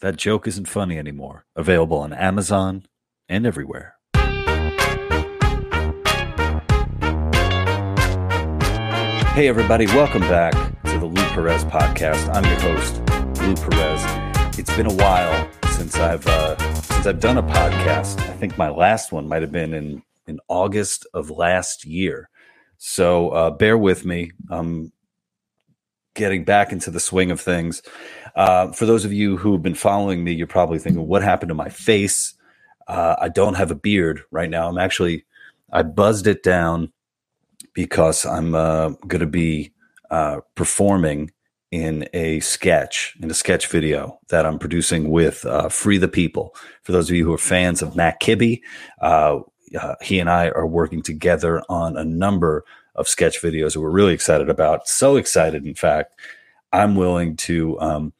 That joke isn't funny anymore. Available on Amazon and everywhere. Hey, everybody, welcome back to the Lou Perez podcast. I'm your host, Lou Perez. It's been a while since I've uh, since I've done a podcast. I think my last one might have been in in August of last year. So uh, bear with me. I'm getting back into the swing of things. Uh, for those of you who have been following me, you're probably thinking, "What happened to my face?" Uh, I don't have a beard right now. I'm actually I buzzed it down because I'm uh, going to be uh, performing in a sketch, in a sketch video that I'm producing with uh, Free the People. For those of you who are fans of Matt Kibbe, he and I are working together on a number of sketch videos that we're really excited about. So excited, in fact, I'm willing to um,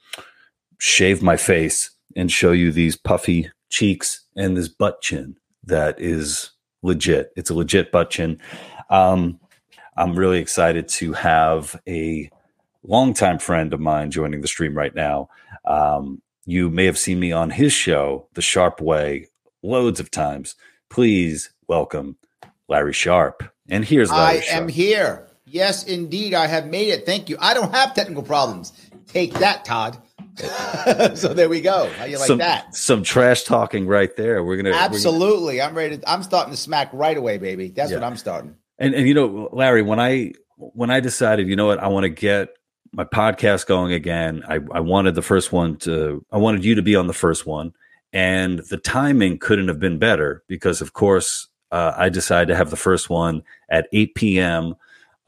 shave my face and show you these puffy cheeks and this butt chin that is legit. It's a legit butt chin. Um, I'm really excited to have a longtime friend of mine joining the stream right now. Um, you may have seen me on his show, The Sharpe Way, loads of times. Please welcome Larry Sharpe. And here's Larry I Sharpe. am here. Yes, indeed, I have made it. Thank you. I don't have technical problems. Take that, Todd. so there we go. How you like some, that? Some trash talking right there. We're gonna absolutely. We're gonna, I'm ready. To, I'm starting to smack right away, baby. That's yeah. what I'm starting. And and you know, Larry, when I when I decided, you know what, I want to get my podcast going again. I, I wanted the first one to I wanted you to be on the first one. And the timing couldn't have been better because of course uh, I decided to have the first one at 8 p.m.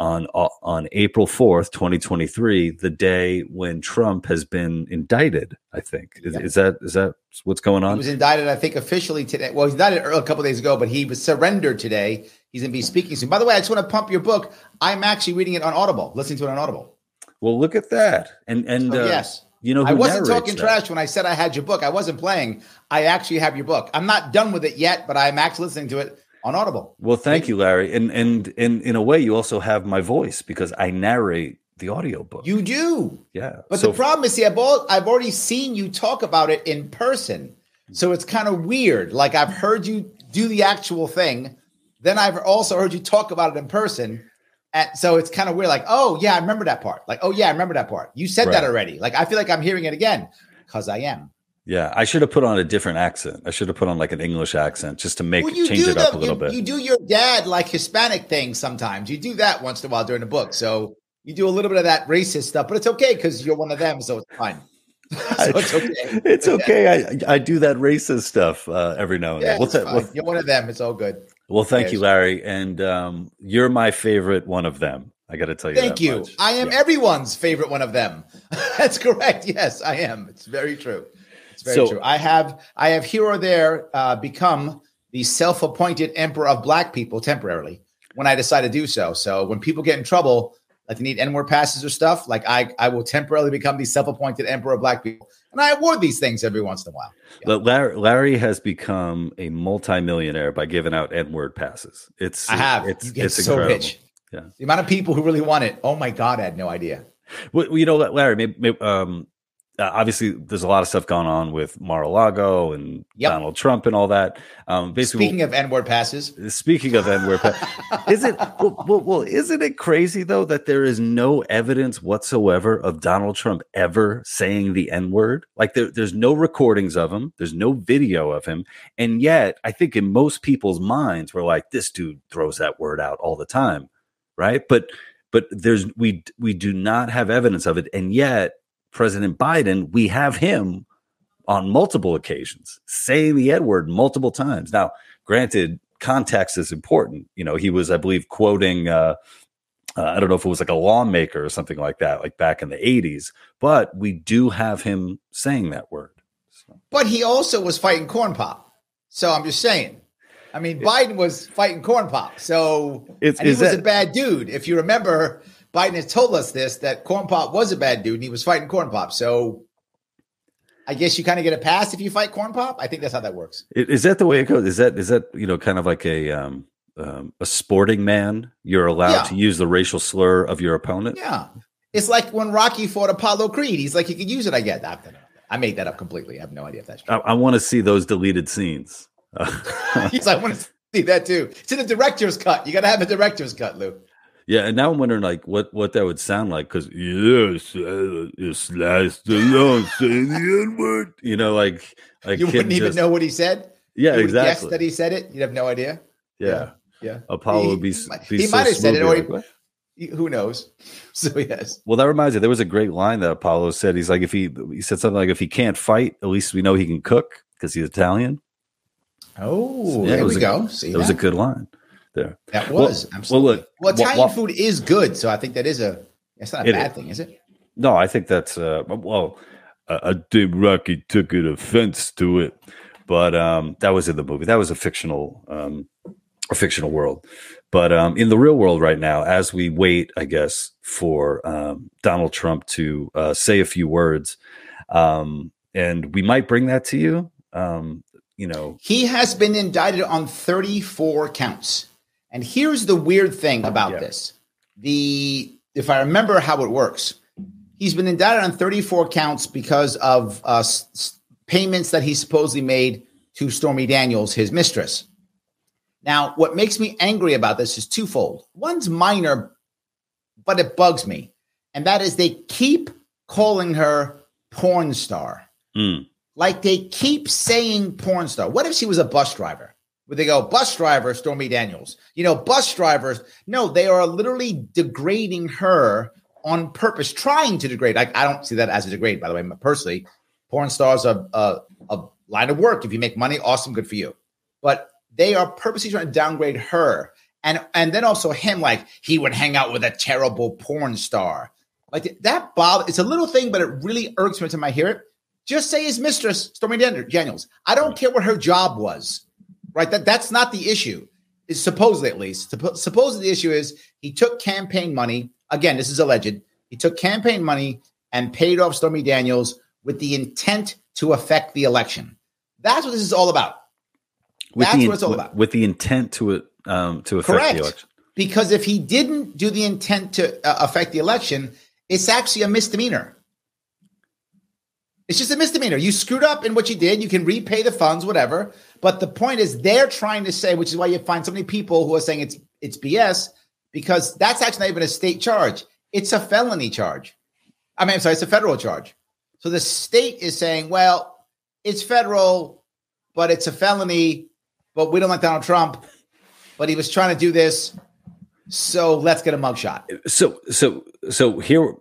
on uh, on April 4th, 2023, the day when Trump has been indicted. I think is, yeah. is that is that what's going on? He was indicted, I think, officially today. Well, he's indicted a couple days ago, but he was surrendered today. He's going to be speaking soon. By the way, I just want to pump your book. I'm actually reading it on Audible, listening to it on Audible. Well, look at that. And and so, uh, yes, you know, I wasn't talking that? trash when I said I had your book. I wasn't playing. I actually have your book. I'm not done with it yet, but I'm actually listening to it on Audible. Well, thank you, Larry. And and and in a way, you also have my voice because I narrate the audiobook. You do, yeah. But so, the problem is, see, I've, all, I've already seen you talk about it in person, so it's kind of weird. Like I've heard you do the actual thing then I've also heard you talk about it in person. And so it's kind of weird, like, oh yeah, I remember that part. Like, oh yeah, I remember that part. You said right. that already. Like, I feel like I'm hearing it again because I am. Yeah, I should have put on a different accent. I should have put on like an English accent just to make well, change it up a little you, bit. You do your dad like Hispanic thing sometimes. You do that once in a while during the book. So you do a little bit of that racist stuff, but it's okay because you're one of them, so it's fine. so it's okay. it's okay. I, I do that racist stuff uh, every now and yeah, then. What's that? Well, you're one of them. It's all good. Well, thank you, Larry, and um, you're my favorite one of them. I got to tell you. Thank you. Much. I am yeah. everyone's favorite one of them. That's correct. Yes, I am. It's very true. It's very so, true. I have I have here or there uh, become the self-appointed emperor of black people temporarily when I decide to do so. So when people get in trouble, like they need N-word passes or stuff, like I I will temporarily become the self-appointed emperor of black people and I award these things every once in a while. Yeah. Larry, Larry, has become a multimillionaire by giving out N-word passes. It's I have. It's it's so incredible. rich. Yeah, the amount of people who really want it. Oh my god, I had no idea. Well, you know, Larry, maybe, maybe um, uh, obviously there's a lot of stuff going on with Mar-a-Lago and yep. Donald Trump and all that. Um, basically, speaking of N-word passes, speaking of N-word, is it well, well, well, Isn't it crazy though that there is no evidence whatsoever of Donald Trump ever saying the N-word? Like there, there's no recordings of him, there's no video of him, and yet I think in most people's minds we're like, this dude throws that word out all the time, right? But but there's we we do not have evidence of it, and yet President Biden, we have him on multiple occasions saying the N word multiple times. Now, granted, context is important. You know, he was, I believe, quoting, uh, uh, I don't know if it was like a lawmaker or something like that, like back in the 80s, but we do have him saying that word. So. But he also was fighting corn pop. So I'm just saying. I mean, Biden was fighting corn pop. So it's, and he was that, a bad dude. If you remember, Biden has told us this that Corn Pop was a bad dude and he was fighting Corn Pop. So I guess you kind of get a pass if you fight Corn Pop. I think that's how that works. Is that the way it goes? Is that is that you know kind of like a um, um a sporting man? You're allowed yeah. to use the racial slur of your opponent. Yeah, it's like when Rocky fought Apollo Creed. He's like, you could use it. I get that. I made that up completely. I have no idea if that's true. I, I want to see those deleted scenes. yes, I want to see that too. It's in the director's cut. You got to have a director's cut, Lou. Yeah, and now I'm wondering like what what that would sound like because yes, uh, it's last alone saying the N word. You know, like like you wouldn't even know what he said. Yeah, you exactly. that he said it. You'd have no idea. Yeah, yeah. yeah. Apollo he, would be. He, be he so might have said it, or like, he, who knows? So yes. Well, that reminds me. There was a great line that Apollo said. He's like, if he he said something like, if he can't fight, at least we know he can cook because he's Italian. Oh, so, yeah, there we a, go. See, that, was a good line there. That was well, absolutely. Well, look, well, Italian well, food is good, so I think that is a. That's not a bad is. thing, is it? No, I think that's uh, well. I think Rocky took an offense to it, but um, that was in the movie. That was a fictional, um, a fictional world. But um, in the real world right now, as we wait, I guess, for um, Donald Trump to uh, say a few words, um, and we might bring that to you. Um, you know, he has been indicted on 34 counts. And here's the weird thing about yeah. this: the if I remember how it works, he's been indicted on 34 counts because of uh, s- payments that he supposedly made to Stormy Daniels, his mistress. Now, what makes me angry about this is twofold. One's minor, but it bugs me, and that is they keep calling her porn star. Mm. Like they keep saying porn star. What if she was a bus driver? Would they go bus driver Stormy Daniels? You know, bus drivers. No, they are literally degrading her on purpose, trying to degrade. Like, I don't see that as a degrade, by the way. Personally, porn stars are a, a line of work. If you make money, awesome, good for you. But they are purposely trying to downgrade her, and and then also him, like he would hang out with a terrible porn star. Like that bother. It's a little thing, but it really irks me to I hear it. Just say his mistress, Stormy Daniels. I don't care what her job was, right? That that's not the issue. Is supposedly at least. Supposedly the issue is he took campaign money. Again, this is alleged. He took campaign money and paid off Stormy Daniels with the intent to affect the election. That's what this is all about. With That's the, what it's all about. With the intent to it um, to affect Correct. the election. Because if he didn't do the intent to uh, affect the election, it's actually a misdemeanor. It's just a misdemeanor. You screwed up in what you did. You can repay the funds, whatever. But the point is, they're trying to say, which is why you find so many people who are saying it's it's BS, because that's actually not even a state charge. It's a felony charge. I mean, I'm sorry, it's a federal charge. So the state is saying, well, it's federal, but it's a felony. But we don't like Donald Trump. But he was trying to do this, so let's get a mugshot. So, so, so here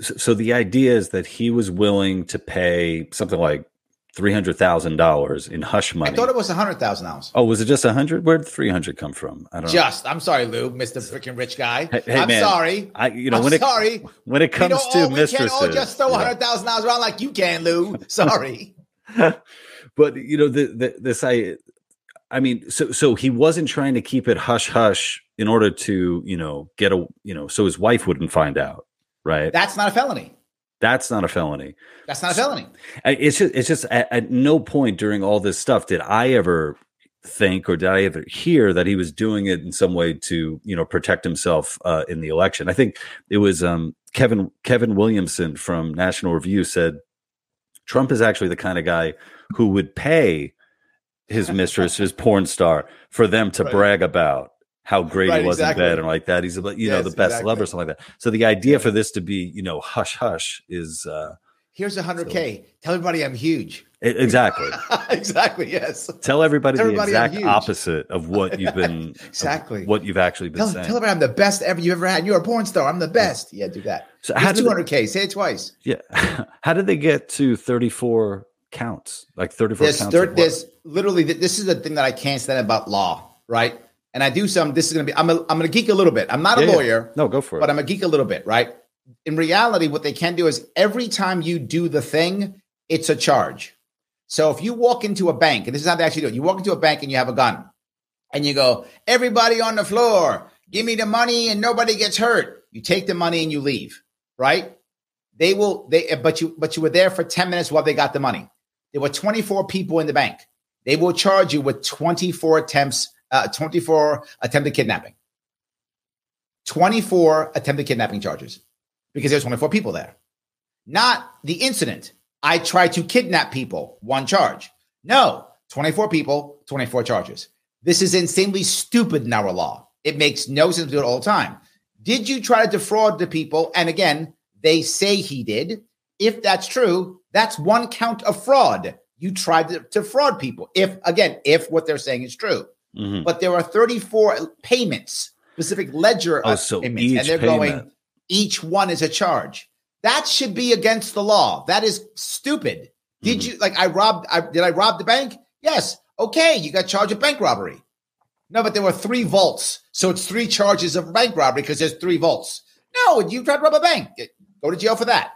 so the idea is that he was willing to pay something like three hundred thousand dollars in hush money. I thought it was a hundred thousand dollars. Oh, was it just a hundred? Where did three hundred come from? I don't know. just. Know. I'm sorry, Lou, Mister freaking rich guy. Hey, hey I'm man, sorry. I you know I'm when sorry. it when it comes to all, mistresses, we can't all just throw hundred thousand dollars around like you can, Lou. Sorry. but you know the, the this I. I mean, so so he wasn't trying to keep it hush hush in order to you know get a you know so his wife wouldn't find out, right? That's not a felony. That's not a felony. That's not a felony. It's just, it's just at, at, no point during all this stuff did I ever think or did I ever hear that he was doing it in some way to you know protect himself uh, in the election. I think it was um, Kevin Kevin Williamson from National Review said Trump is actually the kind of guy who would pay his mistress, his porn star, for them to right. brag about how great right, he was exactly. in bed and like that. He's you yes, know the best exactly. lover, something like that. So the idea for this to be you know hush hush is uh here's a hundred k. Tell everybody I'm huge. exactly. exactly. Yes. Tell everybody, tell everybody the exact opposite of what you've been exactly what you've actually been tell, saying. Tell everybody I'm the best ever you ever had. You're a porn star. I'm the best. Yeah, do that. So how two hundred k? Say it twice. Yeah. how did they get to thirty four counts? Like thirty four counts. There's literally this is the thing that I can't stand about law, right? And I do some. This is going to be. I'm. A, I'm going to geek a little bit. I'm not yeah, a lawyer. Yeah. No, go for it. But I'm a geek a little bit, right? In reality, what they can do is every time you do the thing, it's a charge. So if you walk into a bank, and this is how they actually do it, you walk into a bank and you have a gun, and you go, "Everybody on the floor, give me the money, and nobody gets hurt." You take the money and you leave, right? They will. They but you but you were there for ten minutes while they got the money. There were 24 people in the bank. They will charge you with 24 attempts uh, 24 attempted kidnapping. 24 attempted kidnapping charges because there's 24 people there. Not the incident, I tried to kidnap people, one charge. No, 24 people, 24 charges. This is insanely stupid in our law. It makes no sense to do it all the time. Did you try to defraud the people? And again, they say he did. If that's true, that's one count of fraud. You tried to, to fraud people. If again, if what they're saying is true, mm-hmm. but there are 34 payments, specific ledger oh, so payments, and they're payment. going. Each one is a charge. That should be against the law. That is stupid. Did mm-hmm. you like I robbed I did I rob the bank? Yes. Okay, you got charged of bank robbery. No, but there were three vaults. So it's three charges of bank robbery because there's three vaults. No, you tried to rob a bank. Go to jail for that.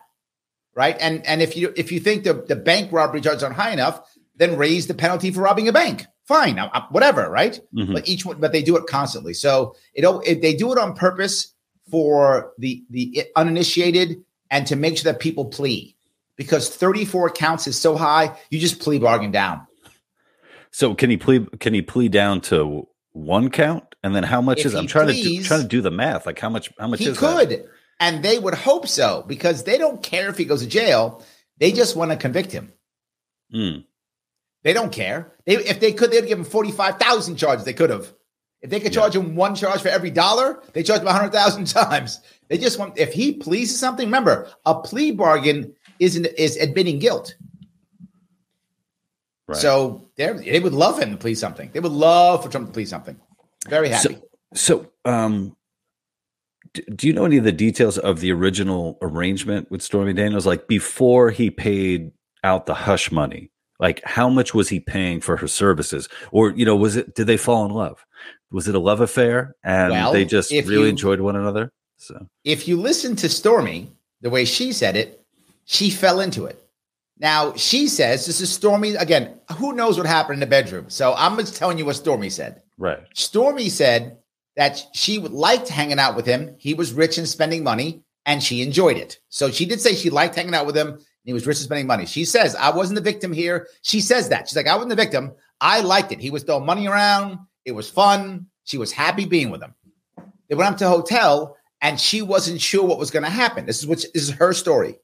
Right. And and if you if you think the, the bank robbery charges aren't high enough, then raise the penalty for robbing a bank. Fine, whatever, right? Mm-hmm. But each one, but they do it constantly. So it, it they do it on purpose for the the uninitiated and to make sure that people plea because 34 counts is so high, you just plea bargain down. So can he plea can he plea down to one count? And then how much if is I'm trying please, to do, trying to do the math. Like how much how much he is could. That? And they would hope so because they don't care if he goes to jail. They just want to convict him. Mm. They don't care. They, if they could, they'd give him 45,000 charges. They could have. If they could charge yeah. him one charge for every dollar, they charge him 100,000 times. They just want, if he pleads something, remember, a plea bargain is, an, is admitting guilt. Right. So they would love him to plead something. They would love for Trump to plead something. Very happy. So, so um, do you know any of the details of the original arrangement with Stormy Daniels? Like before he paid out the hush money, like how much was he paying for her services? Or, you know, was it, did they fall in love? Was it a love affair and well, they just really you, enjoyed one another? So if you listen to Stormy, the way she said it, she fell into it. Now she says this is Stormy again. Who knows what happened in the bedroom? So I'm just telling you what Stormy said. Right. Stormy said that she liked hanging out with him. He was rich and spending money, and she enjoyed it. So she did say she liked hanging out with him. He was rich spending money. She says, I wasn't the victim here. She says that. She's like, I wasn't the victim. I liked it. He was throwing money around. It was fun. She was happy being with him. They went up to a hotel and she wasn't sure what was going to happen. This is what this is her story.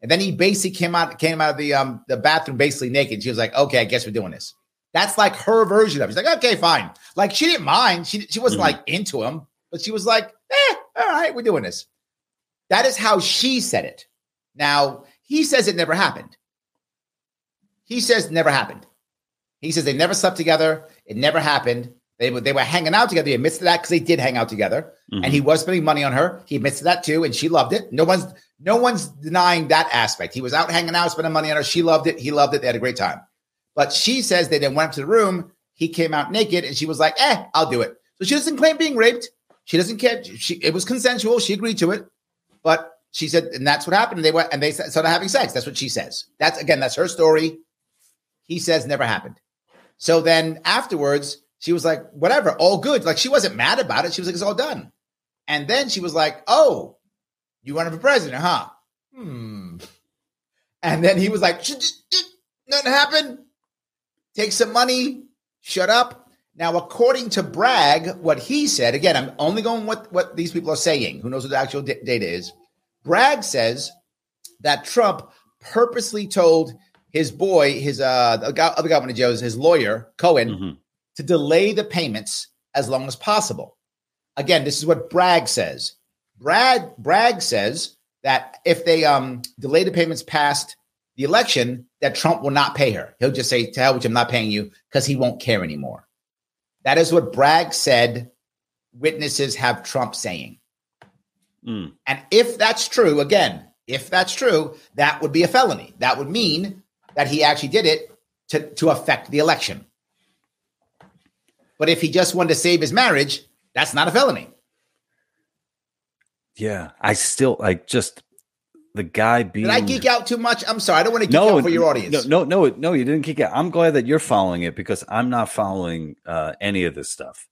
And then he basically came out came out of the um the bathroom basically naked. She was like, "Okay, I guess we're doing this." That's like her version of it. She's like, "Okay, fine." Like she didn't mind. She she wasn't mm-hmm. like into him, but she was like, "Eh, all right, we're doing this." That is how she said it. Now he says it never happened. He says it never happened. He says they never slept together. It never happened. They were they were hanging out together. He admits to that because they did hang out together, mm-hmm. and he was spending money on her. He admits to that too, and she loved it. No one's no one's denying that aspect. He was out hanging out, spending money on her. She loved it. He loved it. They had a great time. But she says they then went up to the room. He came out naked, and she was like, "Eh, I'll do it." So she doesn't claim being raped. She doesn't care. She it was consensual. She agreed to it, but she said, and that's what happened. And they went and they started having sex. That's what she says. That's again, that's her story. He says never happened. So then afterwards she was like, whatever, all good. Like she wasn't mad about it. She was like, it's all done. And then she was like, oh, you running for president, huh? Hmm. And then he was like, nothing happened. Take some money. Shut up. Now, according to Bragg, what he said, again, I'm only going what, what these people are saying. Who knows what the actual d- data is? Bragg says that Trump purposely told his boy, his uh, guy, other guy, Joe's, his lawyer, Cohen, mm-hmm to delay the payments as long as possible. Again, this is what Bragg says. Bragg Bragg says that if they um, delay the payments past the election, that Trump will not pay her. He'll just say, "To hell, which I'm not paying you," because he won't care anymore. That is what Bragg said. Witnesses have Trump saying, mm. and if that's true, again, if that's true, that would be a felony. That would mean that he actually did it to, to affect the election. But if he just wanted to save his marriage, that's not a felony. Yeah, I still like just the guy being. Did I geek out too much? I'm sorry. I don't want to geek no, out for your audience. No, no, no, no. You didn't geek out. I'm glad that you're following it because I'm not following uh, any of this stuff.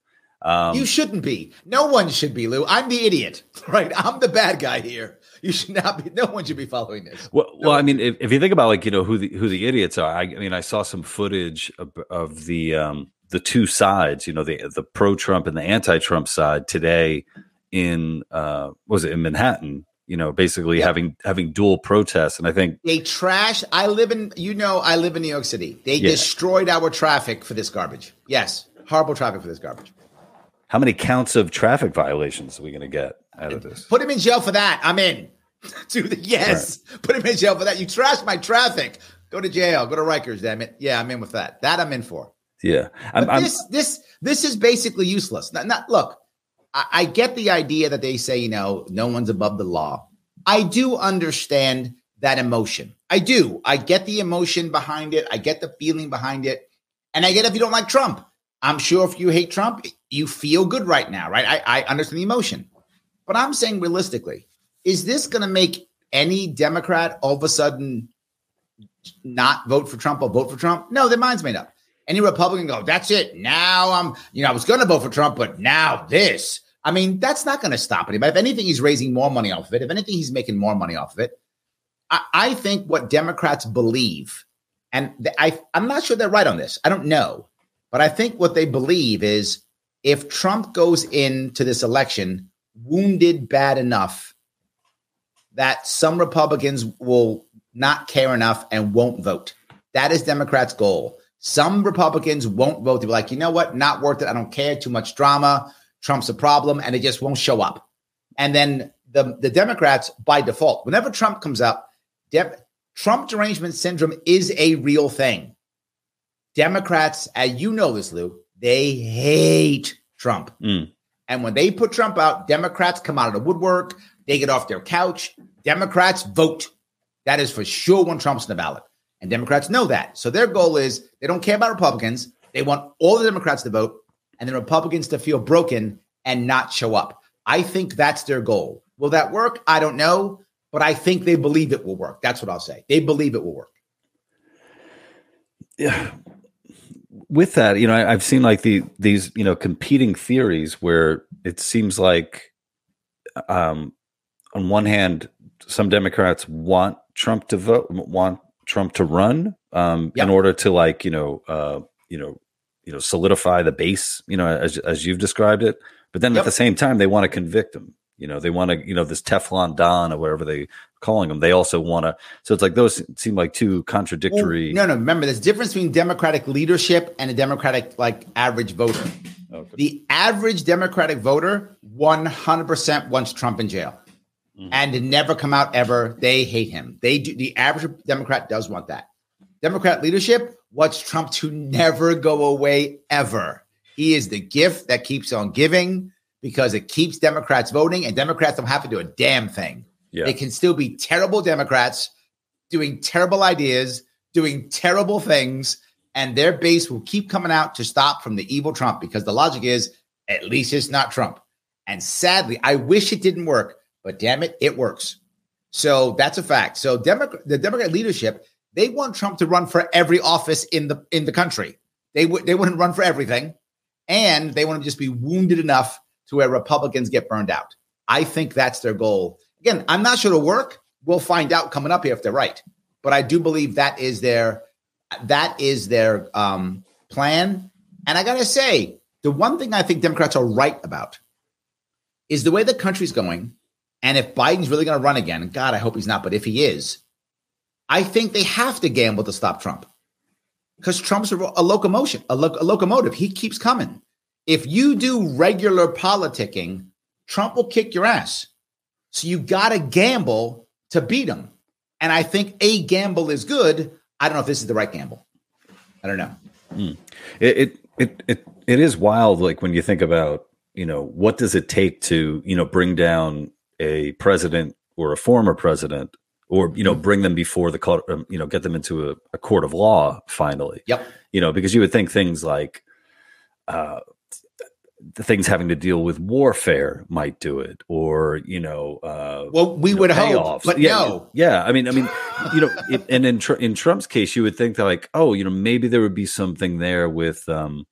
Um, you shouldn't be. No one should be, Lou. I'm the idiot, right? I'm the bad guy here. You should not be. No one should be following this. Well, no well I mean, if, if, you think about like you know who the who the idiots are, I, I mean, I saw some footage of, of the um, the two sides, you know, the the pro Trump and the anti Trump side today in uh was it in Manhattan you know, basically yep. having having dual protests. And I think they trash. I live in you know I live in New York City. They yeah. destroyed our traffic for this garbage. Yes, horrible traffic for this garbage. How many counts of traffic violations are we going to get out of this? Put him in jail for that. I'm in. to the yes. Right. Put him in jail for that. You trashed my traffic. Go to jail. Go to Rikers. Damn it. Yeah, I'm in with that. That I'm in for. Yeah. I'm, I'm, this this this is basically useless. Not, not look. I, I get the idea that they say you know no one's above the law. I do understand that emotion. I do. I get the emotion behind it. I get the feeling behind it. And I get if you don't like Trump. I'm sure if you hate Trump, you feel good right now, right? I, I understand the emotion. But I'm saying realistically, is this going to make any Democrat all of a sudden not vote for Trump or vote for Trump? No, their mind's made up. Any Republican go, that's it. Now I'm, you know, I was going to vote for Trump, but now this. I mean, that's not going to stop anybody. If anything, he's raising more money off of it. If anything, he's making more money off of it. I, I think what Democrats believe, and I, I'm not sure they're right on this. I don't know, but I think what they believe is if Trump goes into this election wounded bad enough that some Republicans will not care enough and won't vote. That is Democrats' goal. Some Republicans won't vote. They'll be like, you know what? Not worth it. I don't care. Too much drama. Trump's a problem. And they just won't show up. And then the, the Democrats, by default, whenever Trump comes up, De- Trump derangement syndrome is a real thing. Democrats, as you know this, Lou, they hate Trump. Mm. And when they put Trump out, Democrats come out of the woodwork. They get off their couch. Democrats vote. That is for sure when Trump's in the ballot. And Democrats know that. So their goal is they don't care about Republicans. They want all the Democrats to vote and the Republicans to feel broken and not show up. I think that's their goal. Will that work? I don't know, but I think they believe it will work. That's what I'll say. They believe it will work. Yeah. With that, you know, I, have seen like the these, you know, competing theories where it seems like um on one hand, some Democrats want Trump to vote, want Trump to run um, yep. in order to like you know uh, you know you know solidify the base, you know as as you've described it. But then yep. at the same time, they want to convict him. You know, they want to you know this Teflon Don or whatever they calling them. They also want to. So it's like those seem like two contradictory. No, no. Remember, there's difference between Democratic leadership and a Democratic like average voter. Okay. The average Democratic voter 100% wants Trump in jail mm-hmm. and never come out ever. They hate him. They do. The average Democrat does want that. Democrat leadership wants Trump to never go away ever. He is the gift that keeps on giving because it keeps Democrats voting, and Democrats don't have to do a damn thing. Yeah. They can still be terrible Democrats doing terrible ideas, doing terrible things, and their base will keep coming out to stop from the evil Trump because the logic is at least it's not Trump. And sadly, I wish it didn't work but damn it, it works. So that's a fact. So Democrat, the Democrat leadership, they want Trump to run for every office in the in the country. They would they wouldn't run for everything, and they want to just be wounded enough to where Republicans get burned out. I think that's their goal. Again, I'm not sure it'll work. We'll find out coming up here if they're right. But I do believe that is their that is their um, plan. And I gotta say, the one thing I think Democrats are right about is the way the country's going and if Biden's really going to run again, God, I hope he's not, but if he is, I think they have to gamble to stop Trump because Trump's a, a locomotion, a, lo- a locomotive. He keeps coming. If you do regular politicking, Trump will kick your ass. So you got to gamble to beat them. And I think a gamble is good. I don't know if this is the right gamble. I don't know. Mm. It, it it it it is wild. Like when you think about you know what does it take to you know bring down a president or a former president or you know bring them before the court um, you know get them into a, a, court of law finally yep you know because you would think things like uh things having to deal with warfare might do it or you know uh well we would hope but yeah, no yeah i mean i mean you know it, and in in trump's case you would think that like oh you know maybe there would be something there with um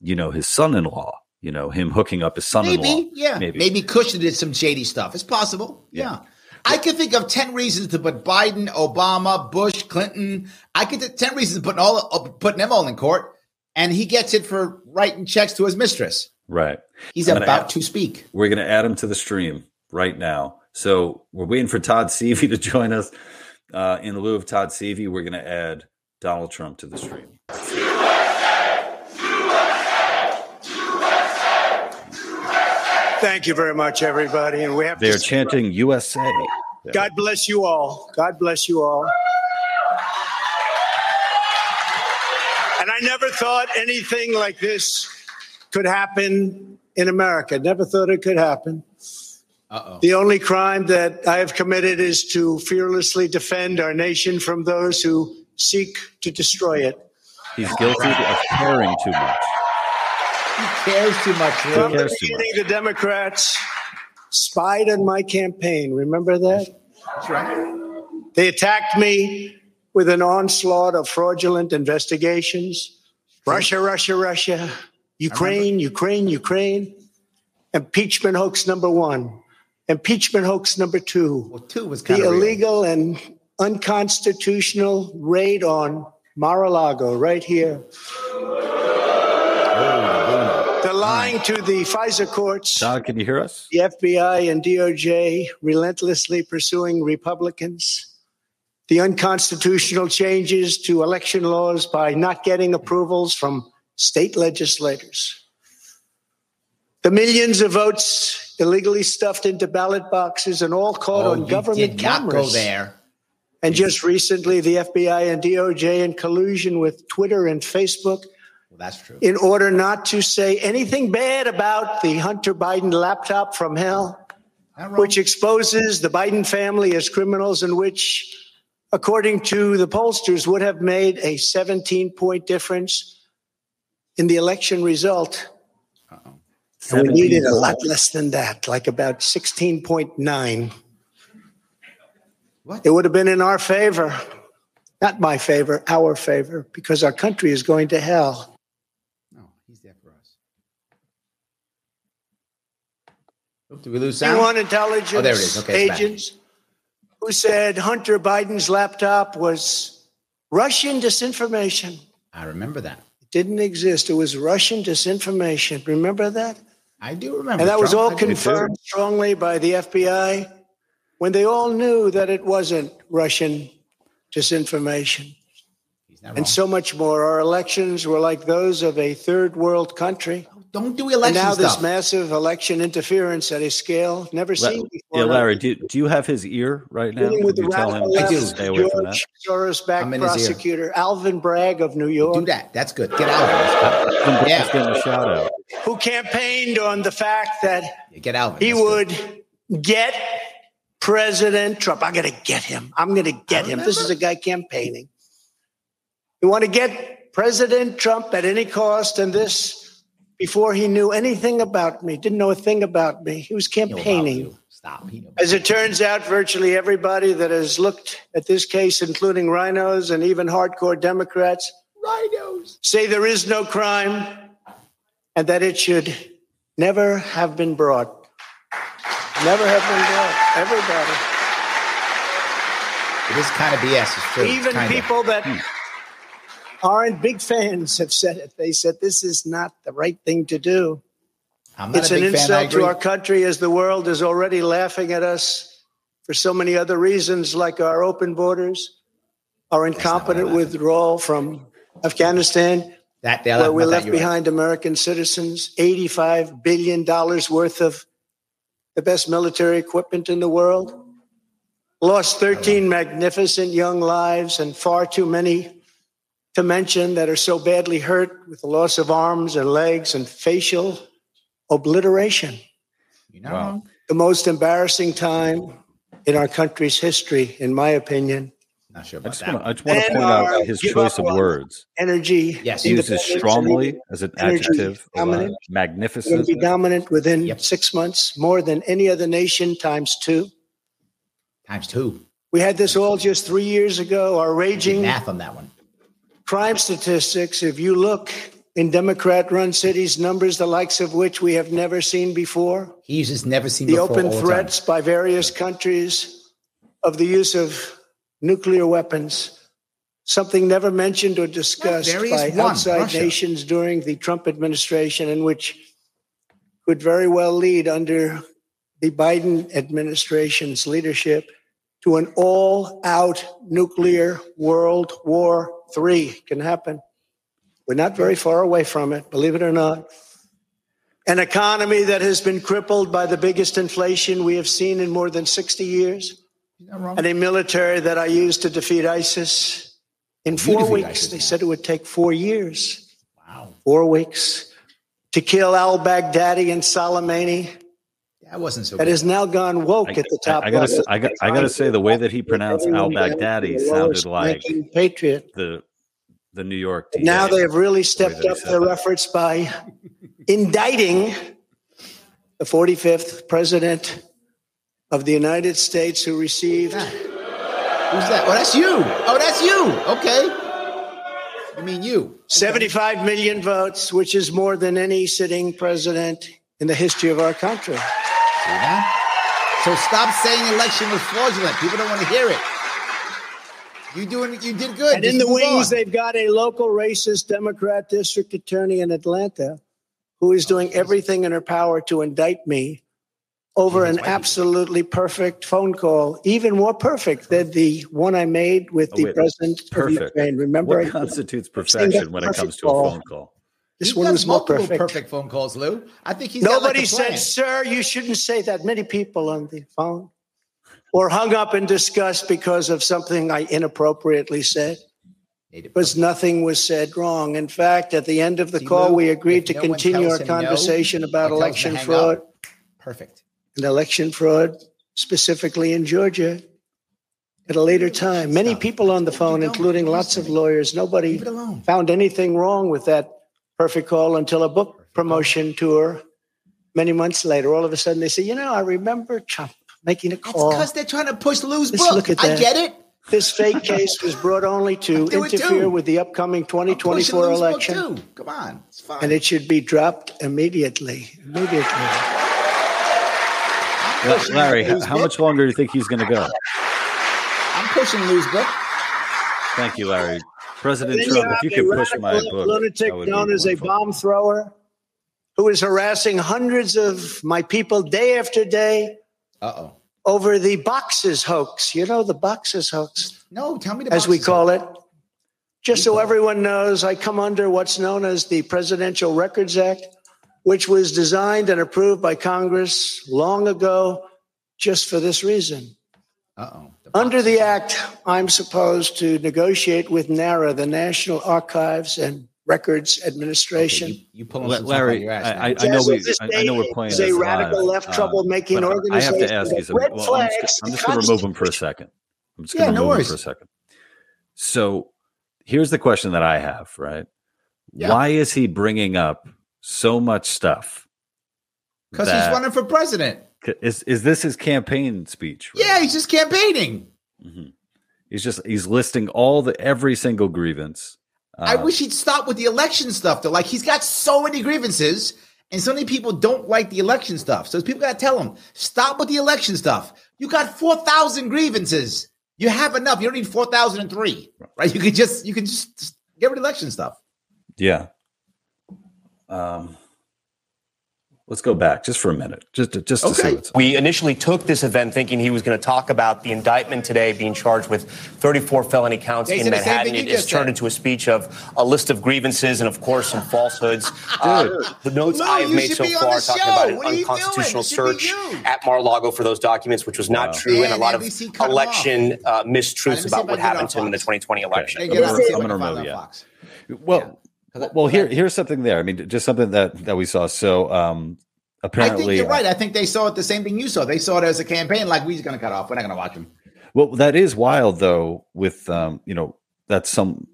you know his son-in-law you know, him hooking up his son-in-law. Maybe, yeah, maybe, maybe Kushner did some shady stuff. It's possible. Yeah. yeah. I could think of ten reasons to put Biden, Obama, Bush, Clinton. I could think ten reasons putting all uh, putting them all in court, and he gets it for writing checks to his mistress. Right. He's I'm about add, to speak. We're going to add him to the stream right now. So we're waiting for Todd Seavey to join us. Uh, in lieu of Todd Seavey, we're going to add Donald Trump to the stream. Thank you very much, everybody. And we have they're chanting USA. God bless you all. God bless you all. And I never thought anything like this could happen in America. Never thought it could happen. Uh-oh. The only crime that I have committed is to fearlessly defend our nation from those who seek to destroy it. He's guilty of caring too much. He cares too much. From the beginning, the Democrats spied on my campaign. Remember that? That's right. They attacked me with an onslaught of fraudulent investigations. Russia, Russia, Russia. Ukraine, Ukraine, Ukraine. Impeachment hoax number one. Impeachment hoax number two. Well, two was the illegal and unconstitutional raid on Mar-a-Lago right here. Oh, the lying to the FISA courts. Todd, can you hear us? The FBI and DOJ relentlessly pursuing Republicans. The unconstitutional changes to election laws by not getting approvals from state legislators. The millions of votes illegally stuffed into ballot boxes and all caught oh, on government cameras. go there. And just recently, the FBI and DOJ, in collusion with Twitter and Facebook, well, that's true. In order not to say anything bad about the Hunter Biden laptop from hell, which exposes the Biden family as criminals, and which, according to the pollsters, would have made a 17 point difference in the election result. we needed a lot less than that, like about 16.9. What? It would have been in our favor, not my favor, our favor, because our country is going to hell. No, he's there for us. Oh, did we lose sound? One intelligence oh, there it is. Okay, agents who said Hunter Biden's laptop was Russian disinformation. I remember that didn't exist. It was Russian disinformation. Remember that? I do remember. And that Trump, was all confirmed strongly by the FBI when they all knew that it wasn't Russian disinformation. And so much more. Our elections were like those of a third world country. Don't do election and now stuff. this massive election interference at a scale never La- seen before. Yeah, Larry, do, do you have his ear right now? With the you tell him to stay away George from that? Soros-backed prosecutor Alvin Bragg of New York. Do that. That's good. Get Alvin. yeah. getting a shout out. Who campaigned on the fact that yeah, get Alvin. he That's would good. get President Trump. I'm going to get him. I'm going to get him. This is a guy campaigning. You want to get President Trump at any cost, and this before he knew anything about me, didn't know a thing about me. He was campaigning. Stop. As it turns out, virtually everybody that has looked at this case, including RINOs and even hardcore Democrats, RINOs, say there is no crime and that it should never have been brought. Never have been brought. Everybody. It is kind of BS. It's true. Even people of. that. Hmm aren't big fans have said it. They said this is not the right thing to do. it's an insult to our country as the world is already laughing at us for so many other reasons, like our open borders, our incompetent withdrawal from Afghanistan, that, where we left behind right. American citizens, $85 billion worth of the best military equipment in the world, lost 13 magnificent young lives and far too many to mention that are so badly hurt with the loss of arms and legs and facial obliteration. You know, wow. the most embarrassing time in our country's history, in my opinion. Not sure about I just that. Wanna, I just want to point out his choice of words. Energy. Yes, he uses strongly as an adjective. Dominant. magnificent. be dominant within yep. six months, more than any other nation, times two. Times two. We had this all just three years ago. Our raging math on that one crime statistics, if you look in Democrat run cities, numbers the likes of which we have never seen before. He's just never seen the open threats by various countries of the use of nuclear weapons, something never mentioned or discussed by one, outside Russia. nations during the Trump administration, and which could very well lead under the Biden administration's leadership to an all out nuclear World War III. Can happen. We're not very far away from it, believe it or not. An economy that has been crippled by the biggest inflation we have seen in more than 60 years. And a military that I used to defeat ISIS in four weeks. ISIS they now. said it would take four years. Wow. Four weeks to kill al Baghdadi and Soleimani that wasn't so. That has now gone woke I, at the top. I, I gotta, I got, I gotta say, the way that he pronounced Al Baghdadi sounded like patriot. The the New York. DA, now they have really stepped up their that. efforts by indicting the 45th president of the United States who received. Who's that? Oh, that's you. Oh, that's you. Okay. I mean, you. 75 million votes, which is more than any sitting president in the history of our country. That? So stop saying election was fraudulent. People don't want to hear it. You doing? You did good. And Just in the wings, on. they've got a local racist Democrat district attorney in Atlanta who is doing everything in her power to indict me over an absolutely perfect phone call, even more perfect than the one I made with oh, the wait, president perfect. of Ukraine. Remember, what constitutes perfection when it comes to a phone call? This one was more perfect. perfect phone calls, Lou. I think he's nobody like said, "Sir, you shouldn't say that." Many people on the phone or hung up in disgust because of something I inappropriately said. Because nothing was said wrong. In fact, at the end of the See, call, Lou, we agreed to no continue our conversation no, about election fraud. Up. Perfect. And election fraud, specifically in Georgia, at a later time. Many people on the phone, including lots of lawyers, nobody found anything wrong with that perfect call until a book promotion tour many months later. All of a sudden, they say, you know, I remember Trump making a call. because they're trying to push Lou's book. Look at that. I get it. This fake case was brought only to interfere with the upcoming 2024 election. Come on, it's fine. And it should be dropped immediately. Immediately. Well, Larry, how much longer do you think he's going to go? I'm pushing Lou's book. Thank you, Larry. President Trump, you if you could push my book, lunatic known as a bomb thrower, who is harassing hundreds of my people day after day. Uh-oh. Over the boxes hoax. You know the boxes hoax. No, tell me the as we call hoax. it. Just so everyone knows, I come under what's known as the Presidential Records Act, which was designed and approved by Congress long ago just for this reason. Uh-oh. Under the Act, I'm supposed to negotiate with NARA, the National Archives and Records Administration. Okay, you, you Larry, I, I, I, know we, I, I, know we're playing this a radical live. left uh, troublemaking organization. I have to ask you something. Well, I'm just, just going to remove him for a second. I'm just going to yeah, remove no him for a second. So here's the question that I have, right? Yeah. Why is he bringing up so much stuff? Because he's running for president. Is is this his campaign speech? Right? Yeah, he's just campaigning. Mm-hmm. He's just he's listing all the every single grievance. Uh, I wish he'd stop with the election stuff though. Like he's got so many grievances, and so many people don't like the election stuff. So people got to tell him stop with the election stuff. You got four thousand grievances. You have enough. You don't need four thousand and three, right? You could just you can just get rid of election stuff. Yeah. Um. Let's go back just for a minute, just to, just to see what's. We initially took this event thinking he was going to talk about the indictment today, being charged with 34 felony counts in Manhattan. It has turned into a speech of a list of grievances and, of course, some falsehoods. Uh, the notes no, I have made so far talking about an unconstitutional search at Mar-a-Lago for those documents, which was not wow. true, and, and a lot of election uh, mistruths about what happened to him in the 2020 election. Okay. I'm going to remove you. Well. Well, here here's something there. I mean, just something that that we saw. So um apparently, I think you're right. I think they saw it the same thing you saw. They saw it as a campaign, like we're going to cut off. We're not going to watch them. Well, that is wild, though. With um, you know, that some,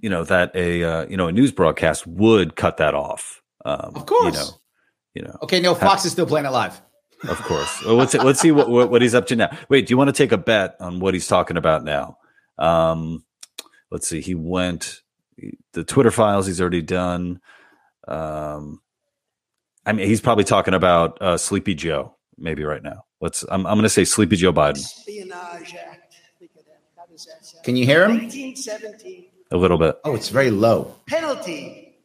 you know, that a uh, you know a news broadcast would cut that off. Um, of course. You know. You know. Okay, no, Fox ha- is still playing it live. Of course. Well, let's let's see what, what, what he's up to now. Wait, do you want to take a bet on what he's talking about now? Um, let's see. He went the Twitter files he's already done. Um, I mean, he's probably talking about uh, Sleepy Joe, maybe right now. Let's. I'm, I'm going to say Sleepy Joe Biden. Espionage Act. Can you hear him? 1917. A little bit. Oh, it's very low. Penalty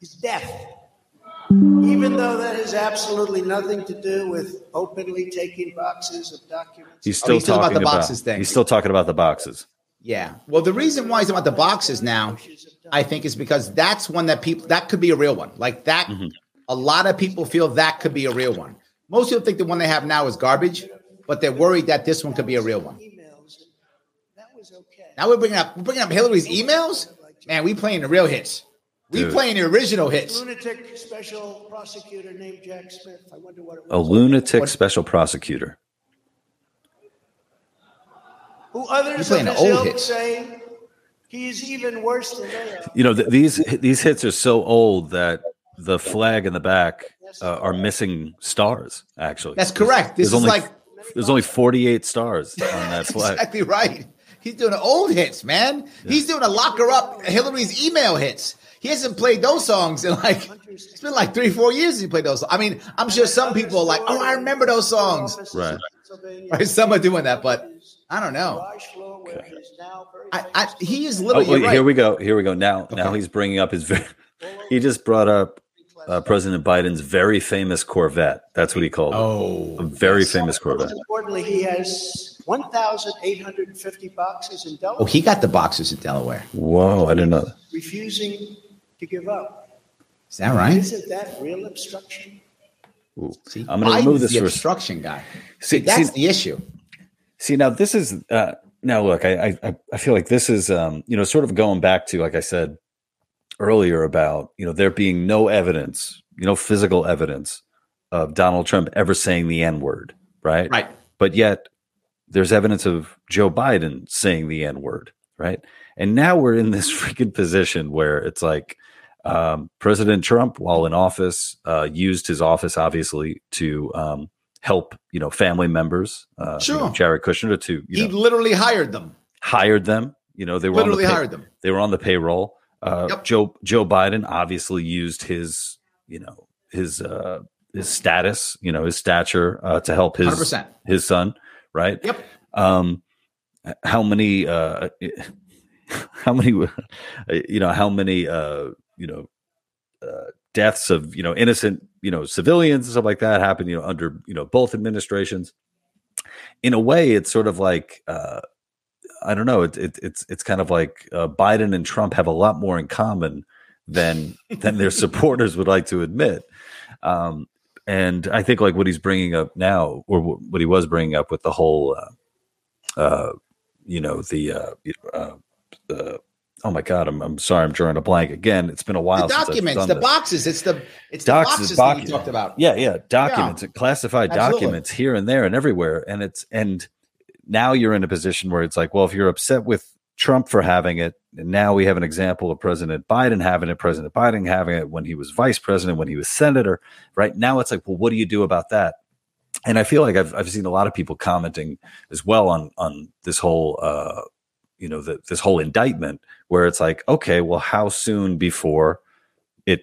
is death. Even though that has absolutely nothing to do with openly taking boxes of documents. He's still, oh, he's talking about the boxes about, thing. He's still talking about the boxes. Yeah. Well, the reason why he's about the boxes now, I think, is because that's one that people that could be a real one. Like that, mm-hmm. a lot of people feel that could be a real one. Most people think the one they have now is garbage, but they're worried that this one could be a real one. Now we're bringing up we're bringing up Hillary's emails. Man, we playing the real hits. We Dude. playing the original hits. Lunatic special prosecutor named Jack Smith. I wonder what A lunatic what? special prosecutor. Who others of his ilk hits. say he's even worse than they are. You know, th- these these hits are so old that the flag in the back uh, are missing stars. Actually, that's correct. This there's is only, like there's only 48 stars on that flag. exactly right. He's doing old hits, man. Yeah. He's doing a locker up Hillary's email hits. He hasn't played those songs in like it's been like three, four years. He played those. I mean, I'm sure some people are like, "Oh, I remember those songs." Right. Right. Some are doing that, but I don't know. Okay. I, I, he is literally. Oh, right. Here we go. Here we go. Now, okay. now he's bringing up his. Very, he just brought up uh, President Biden's very famous Corvette. That's what he called it. oh, it. A very famous Corvette. Importantly, he has 1,850 boxes in Delaware. Oh, he got the boxes in Delaware. Whoa, I didn't know that. Refusing to give up. Is that right? Isn't that real obstruction? Ooh. See, I'm going to remove this the obstruction guy. See, that's see, the issue. See, now this is uh, now look. I, I I feel like this is um, you know sort of going back to like I said earlier about you know there being no evidence, you know, physical evidence of Donald Trump ever saying the N word, right? Right. But yet there's evidence of Joe Biden saying the N word, right? And now we're in this freaking position where it's like um, President Trump, while in office, uh, used his office obviously to um, help you know family members. Uh, sure, you know, Jared Kushner to he know, literally hired them. Hired them. You know they were literally the pay- hired them. They were on the payroll. Uh, yep. Joe Joe Biden obviously used his you know his uh, his status, you know his stature uh, to help his 100%. his son, right? Yep. Um, how many uh, how many you know how many uh, you know uh, deaths of you know innocent you know civilians and stuff like that happened you know under you know both administrations. In a way, it's sort of like uh, I don't know. It, it, it's it's kind of like uh, Biden and Trump have a lot more in common than than their supporters would like to admit. Um, and I think like what he's bringing up now, or what he was bringing up with the whole, uh, uh, you know, the uh, uh, oh my god, I'm I'm sorry, I'm drawing a blank again. It's been a while. The documents, the this. boxes. It's the it's the boxes, boxes that talked about. Yeah, yeah, documents, yeah. classified Absolutely. documents here and there and everywhere, and it's and now you're in a position where it's like, well, if you're upset with Trump for having it, and now we have an example of President Biden having it, President Biden having it when he was vice president, when he was senator, right? Now it's like, well, what do you do about that? And I feel like I've I've seen a lot of people commenting as well on on this whole uh, you know the, this whole indictment where it's like, okay, well, how soon before it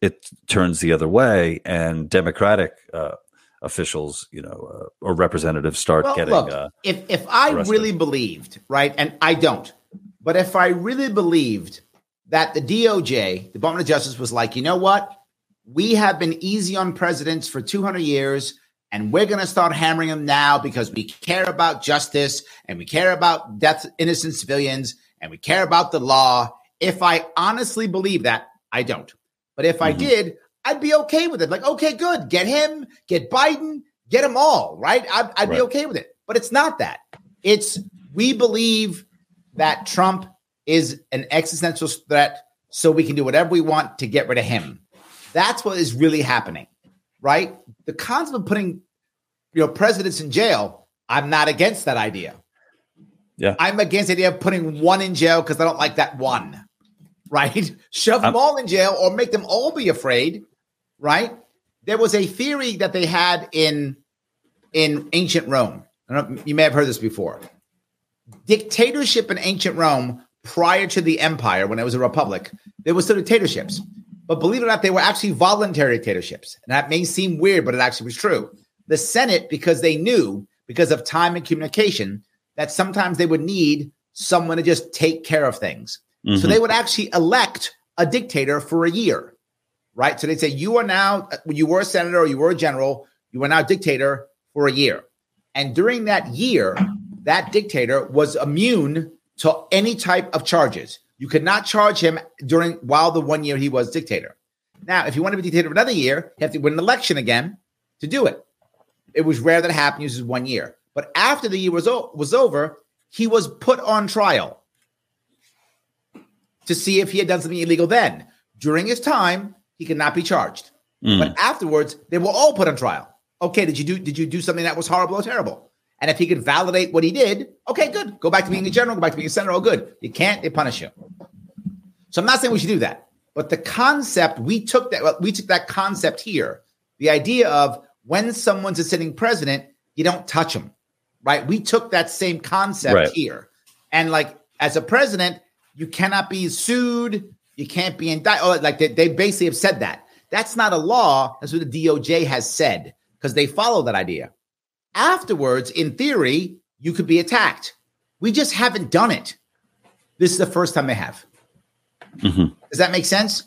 it turns the other way and Democratic uh, officials, you know, uh, or representatives start well, getting. Look, uh, if if I arrested. really believed, right, and I don't, but if I really believed that the DOJ, Department of Justice, was like, you know what, we have been easy on presidents for 200 years. And we're going to start hammering them now because we care about justice and we care about death, innocent civilians, and we care about the law. If I honestly believe that, I don't. But if mm-hmm. I did, I'd be okay with it. Like, okay, good. Get him, get Biden, get them all, right? I'd, I'd right. be okay with it. But it's not that. It's we believe that Trump is an existential threat, so we can do whatever we want to get rid of him. That's what is really happening, right? The concept of putting you know presidents in jail, I'm not against that idea. Yeah. I'm against the idea of putting one in jail because I don't like that one. Right? Shove them all in jail or make them all be afraid right? There was a theory that they had in in ancient Rome. you may have heard this before. Dictatorship in ancient Rome prior to the empire, when it was a republic, there was still dictatorships. But believe it or not, they were actually voluntary dictatorships. And that may seem weird, but it actually was true. The Senate, because they knew, because of time and communication, that sometimes they would need someone to just take care of things. Mm-hmm. So they would actually elect a dictator for a year right? So they'd say you are now, you were a senator or you were a general, you are now dictator for a year. And during that year, that dictator was immune to any type of charges. You could not charge him during while the one year he was dictator. Now, if you want to be dictator for another year, you have to win an election again to do it. It was rare that it happened. Uses one year, but after the year was o- was over, he was put on trial to see if he had done something illegal. Then, during his time, he could not be charged. Mm. But afterwards, they were all put on trial. Okay, did you do did you do something that was horrible or terrible? And if he could validate what he did, okay, good. Go back to being a general, go back to being a senator, all good. You can't, they punish you. So I'm not saying we should do that. But the concept, we took that, we took that concept here. The idea of when someone's a sitting president, you don't touch them. Right. We took that same concept right. here. And like as a president, you cannot be sued, you can't be indicted. Oh, like they, they basically have said that. That's not a law. That's what the DOJ has said because they follow that idea. Afterwards, in theory, you could be attacked. We just haven't done it. This is the first time they have. Mm-hmm. Does that make sense?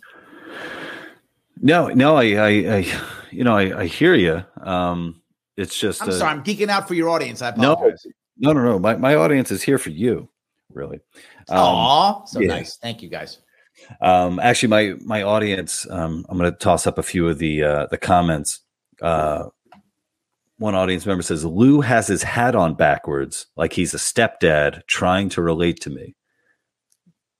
No, no, I, I, I you know, I, I hear you. Um, it's just. I'm uh, sorry, I'm geeking out for your audience. I apologize. No, no, no, no. My, my audience is here for you, really. Um, Aw, so yeah. nice. Thank you, guys. Um, actually, my my audience, um, I'm going to toss up a few of the uh, the comments. Uh, one audience member says Lou has his hat on backwards, like he's a stepdad trying to relate to me.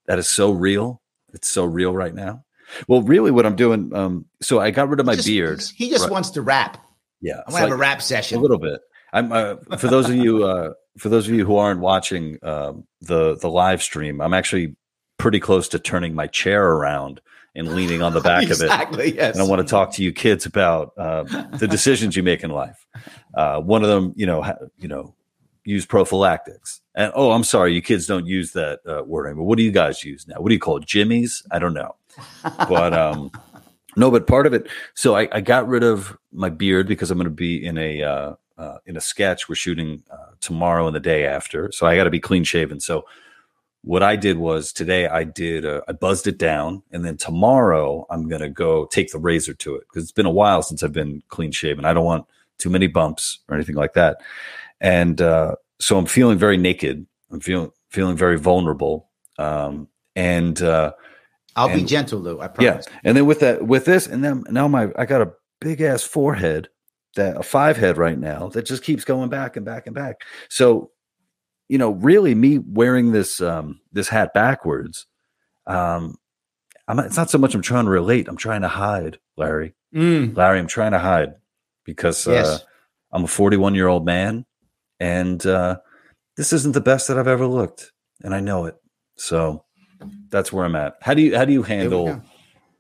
That is so real. It's so real right now. Well, really, what I'm doing, um, so I got rid of my he just, beard. He just right. wants to rap. Yeah, I want to have a rap session. A little bit. I'm uh, for those of you uh, for those of you who aren't watching uh, the the live stream. I'm actually pretty close to turning my chair around and leaning on the back exactly, of it. Exactly. Yes. And I want to talk to you kids about uh, the decisions you make in life. Uh, one of them, you know, ha- you know, use prophylactics. And oh, I'm sorry, you kids don't use that uh, word anymore. What do you guys use now? What do you call it? Jimmies? I don't know. But um, no, but part of it. So I, I got rid of my beard because I'm going to be in a uh, uh, in a sketch we're shooting uh, tomorrow and the day after. So I got to be clean shaven. So what I did was today I did uh, I buzzed it down, and then tomorrow I'm gonna go take the razor to it because it's been a while since I've been clean shaven. I don't want too many bumps or anything like that, and uh, so I'm feeling very naked. I'm feeling feeling very vulnerable, um, and uh, I'll and, be gentle, Lou. I promise. Yeah, and then with that with this, and then now my I got a big ass forehead that a five head right now that just keeps going back and back and back. So you know, really me wearing this um, this hat backwards, um, I'm, it's not so much I'm trying to relate. I'm trying to hide, Larry. Mm. Larry, I'm trying to hide because yes. uh, I'm a 41 year old man, and uh, this isn't the best that I've ever looked, and I know it. So that's where I'm at. How do you how do you handle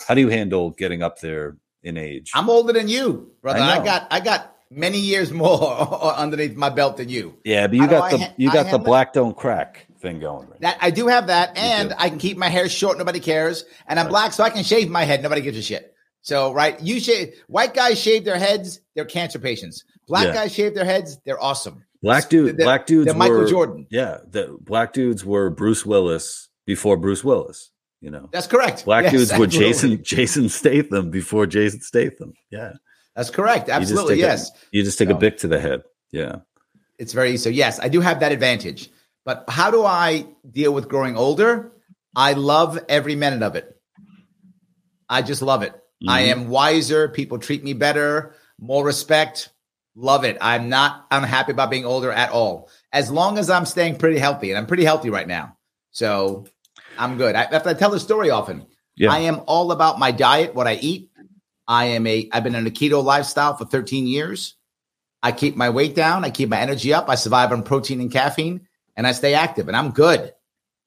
how do you handle getting up there in age? I'm older than you, brother. I, I got I got many years more underneath my belt than you. Yeah, but you got the ha- you got the black don't crack thing going. Right that I do have that, and I can keep my hair short. Nobody cares, and I'm right. black, so I can shave my head. Nobody gives a shit. So right, you shave. White guys shave their heads. They're cancer patients. Black yeah. guys shave their heads. They're awesome. Black dude, they're, black dudes. They're Michael were, Jordan. Yeah, the black dudes were Bruce Willis before Bruce Willis. You know, that's correct. Black yes, dudes absolutely. were Jason Jason Statham before Jason Statham. Yeah. That's correct. Absolutely. You yes. A, you just take so, a bic to the head. Yeah. It's very so. Yes, I do have that advantage. But how do I deal with growing older? I love every minute of it. I just love it. Mm-hmm. I am wiser. People treat me better, more respect. Love it. I'm not unhappy about being older at all. As long as I'm staying pretty healthy, and I'm pretty healthy right now. So I'm good. I, I tell the story often. Yeah. I am all about my diet, what I eat, I am a I've been in a keto lifestyle for 13 years. I keep my weight down, I keep my energy up, I survive on protein and caffeine, and I stay active and I'm good.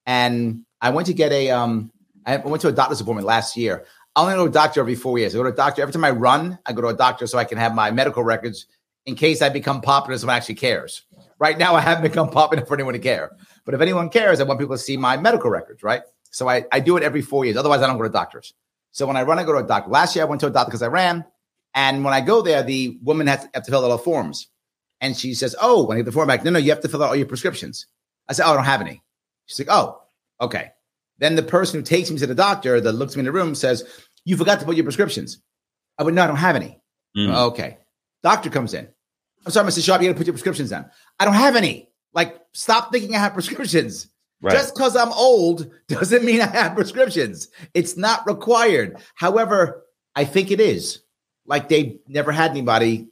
And I went to get a um I went to a doctor's appointment last year. I only go to a doctor every four years. I go to a doctor every time I run, I go to a doctor so I can have my medical records in case I become popular, someone actually cares. Right now, I haven't become popular for anyone to care. But if anyone cares, I want people to see my medical records, right? So I, I do it every four years. Otherwise, I don't go to doctors. So when I run, I go to a doctor. Last year, I went to a doctor because I ran. And when I go there, the woman has to, have to fill out all the forms. And she says, Oh, when I get the form back, no, no, you have to fill out all your prescriptions. I said, Oh, I don't have any. She's like, Oh, okay. Then the person who takes me to the doctor that looks me in the room says, You forgot to put your prescriptions. I would, no, I don't have any. Mm. Okay. Doctor comes in. I'm sorry, Mr. Sharpe, you got to put your prescriptions down. I don't have any. Like, stop thinking I have prescriptions. Right. Just because I'm old doesn't mean I have prescriptions. It's not required. However, I think it is. Like they never had anybody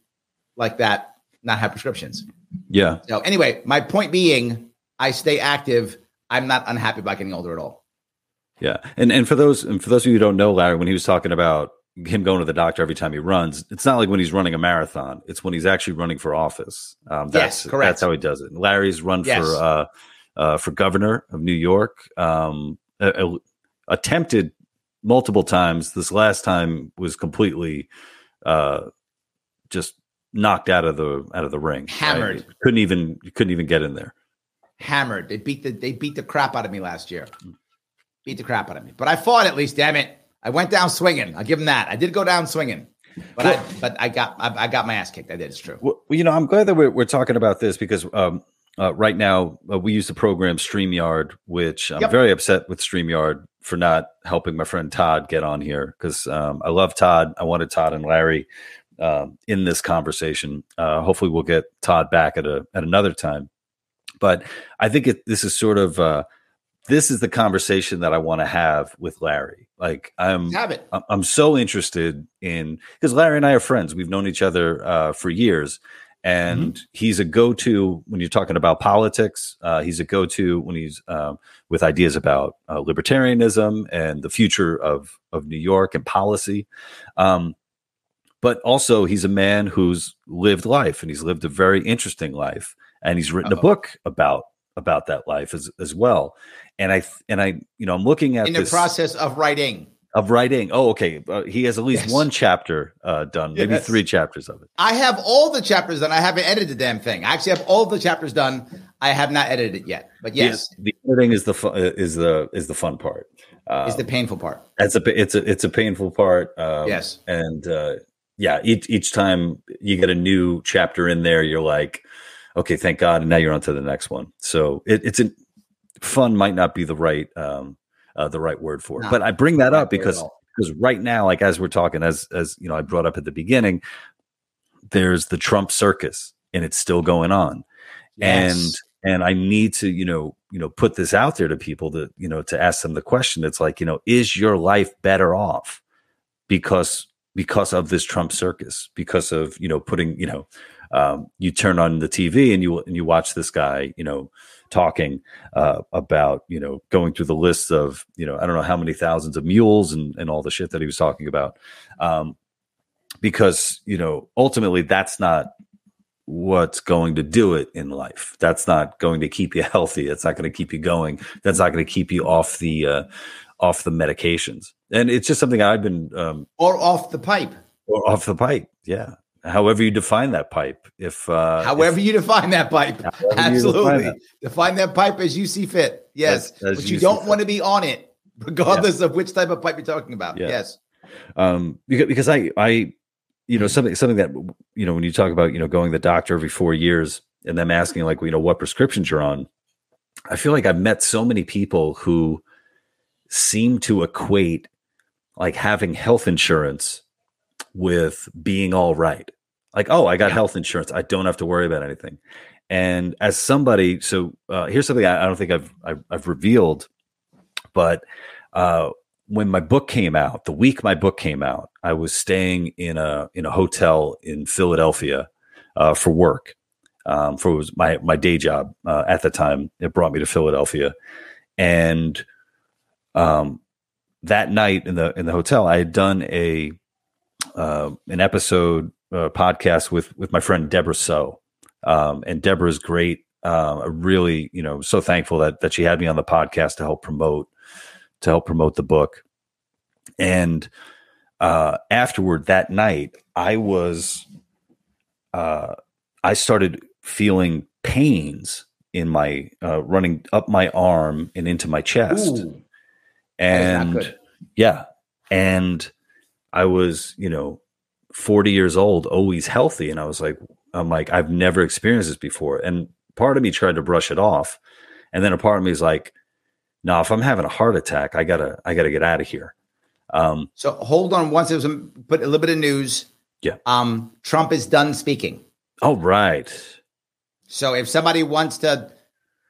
like that not have prescriptions. Yeah. So anyway, my point being, I stay active. I'm not unhappy about getting older at all. Yeah, and and for those and for those of you who don't know Larry, when he was talking about him going to the doctor every time he runs, it's not like when he's running a marathon. It's when he's actually running for office. Um, that's yes, correct. That's how he does it. Larry's run yes. for uh, uh, for governor of New York. Um, attempted multiple times. This last time was completely uh, just knocked out of the out of the ring. Hammered. Right? Couldn't even couldn't even get in there. Hammered. They beat the they beat the crap out of me last year. Beat the crap out of me. But I fought at least. Damn it! I went down swinging. I give them that. I did go down swinging. But well, I but I got I, I, got my ass kicked. I did. It's true. Well, you know, I'm glad that we're, we're talking about this because um, uh, right now uh, we use the program StreamYard, which I'm yep. very upset with StreamYard for not helping my friend Todd get on here because um, I love Todd. I wanted Todd and Larry uh, in this conversation. Uh, hopefully, we'll get Todd back at a at another time. But I think it, this is sort of uh, this is the conversation that I want to have with Larry. Like I'm, have it. I'm so interested in because Larry and I are friends. We've known each other uh, for years, and mm-hmm. he's a go-to when you're talking about politics. Uh, he's a go-to when he's um, with ideas about uh, libertarianism and the future of of New York and policy. Um, but also, he's a man who's lived life, and he's lived a very interesting life, and he's written Uh-oh. a book about about that life as as well. And I and I, you know, I'm looking at in the this, process of writing of writing. Oh, okay. Uh, he has at least yes. one chapter uh, done, maybe yes. three chapters of it. I have all the chapters done. I haven't edited the damn thing. I actually have all the chapters done. I have not edited it yet, but yes, the, the editing is the uh, is the is the fun part. Um, is the painful part. It's a it's a it's a painful part. Um, yes, and uh, yeah, each each time you get a new chapter in there, you're like, okay, thank God, and now you're on to the next one. So it, it's a fun might not be the right um, uh, the right word for it. But I bring that up because because right now, like as we're talking, as as you know, I brought up at the beginning, there's the Trump circus, and it's still going on, yes. and and I need to you know you know put this out there to people that you know to ask them the question. It's like you know, is your life better off because because of this Trump circus? Because of you know putting you know um, you turn on the TV and you and you watch this guy you know talking uh, about you know going through the list of you know I don't know how many thousands of mules and and all the shit that he was talking about, um, because you know ultimately that's not what's going to do it in life. That's not going to keep you healthy. It's not going to keep you going. That's not going to keep you off the uh, off the medications. And it's just something I've been um, or off the pipe or off the pipe. Yeah however you define that pipe. If uh, however if, you define that pipe, absolutely define that. define that. pipe as you see fit. Yes, as, as but you, you don't want to be on it, regardless yeah. of which type of pipe you're talking about. Yeah. Yes, um, because, because I I you know something something that you know when you talk about you know going to the doctor every four years and them asking like you know what prescriptions you're on, I feel like I've met so many people who seem to equate like having health insurance with being all right. Like, oh, I got yeah. health insurance. I don't have to worry about anything. And as somebody, so uh, here's something I, I don't think I've, I've, I've revealed, but uh, when my book came out, the week my book came out, I was staying in a in a hotel in Philadelphia uh, for work. Um, for was my my day job uh, at the time. It brought me to Philadelphia, and um, that night in the in the hotel, I had done a uh, an episode uh, podcast with with my friend Deborah Soh, um, and Deborah's great. Uh, really, you know, so thankful that that she had me on the podcast to help promote to help promote the book. And uh, afterward, that night, I was uh, I started feeling pains in my uh, running up my arm and into my chest, Ooh, and yeah, and I was, you know, 40 years old, always healthy. And I was like, I'm like, I've never experienced this before. And part of me tried to brush it off. And then a part of me is like, no, if I'm having a heart attack, I gotta, I gotta get out of here. Um, so hold on. Once there's a, put a little bit of news. Yeah. Um, Trump is done speaking. Oh, right. So if somebody wants to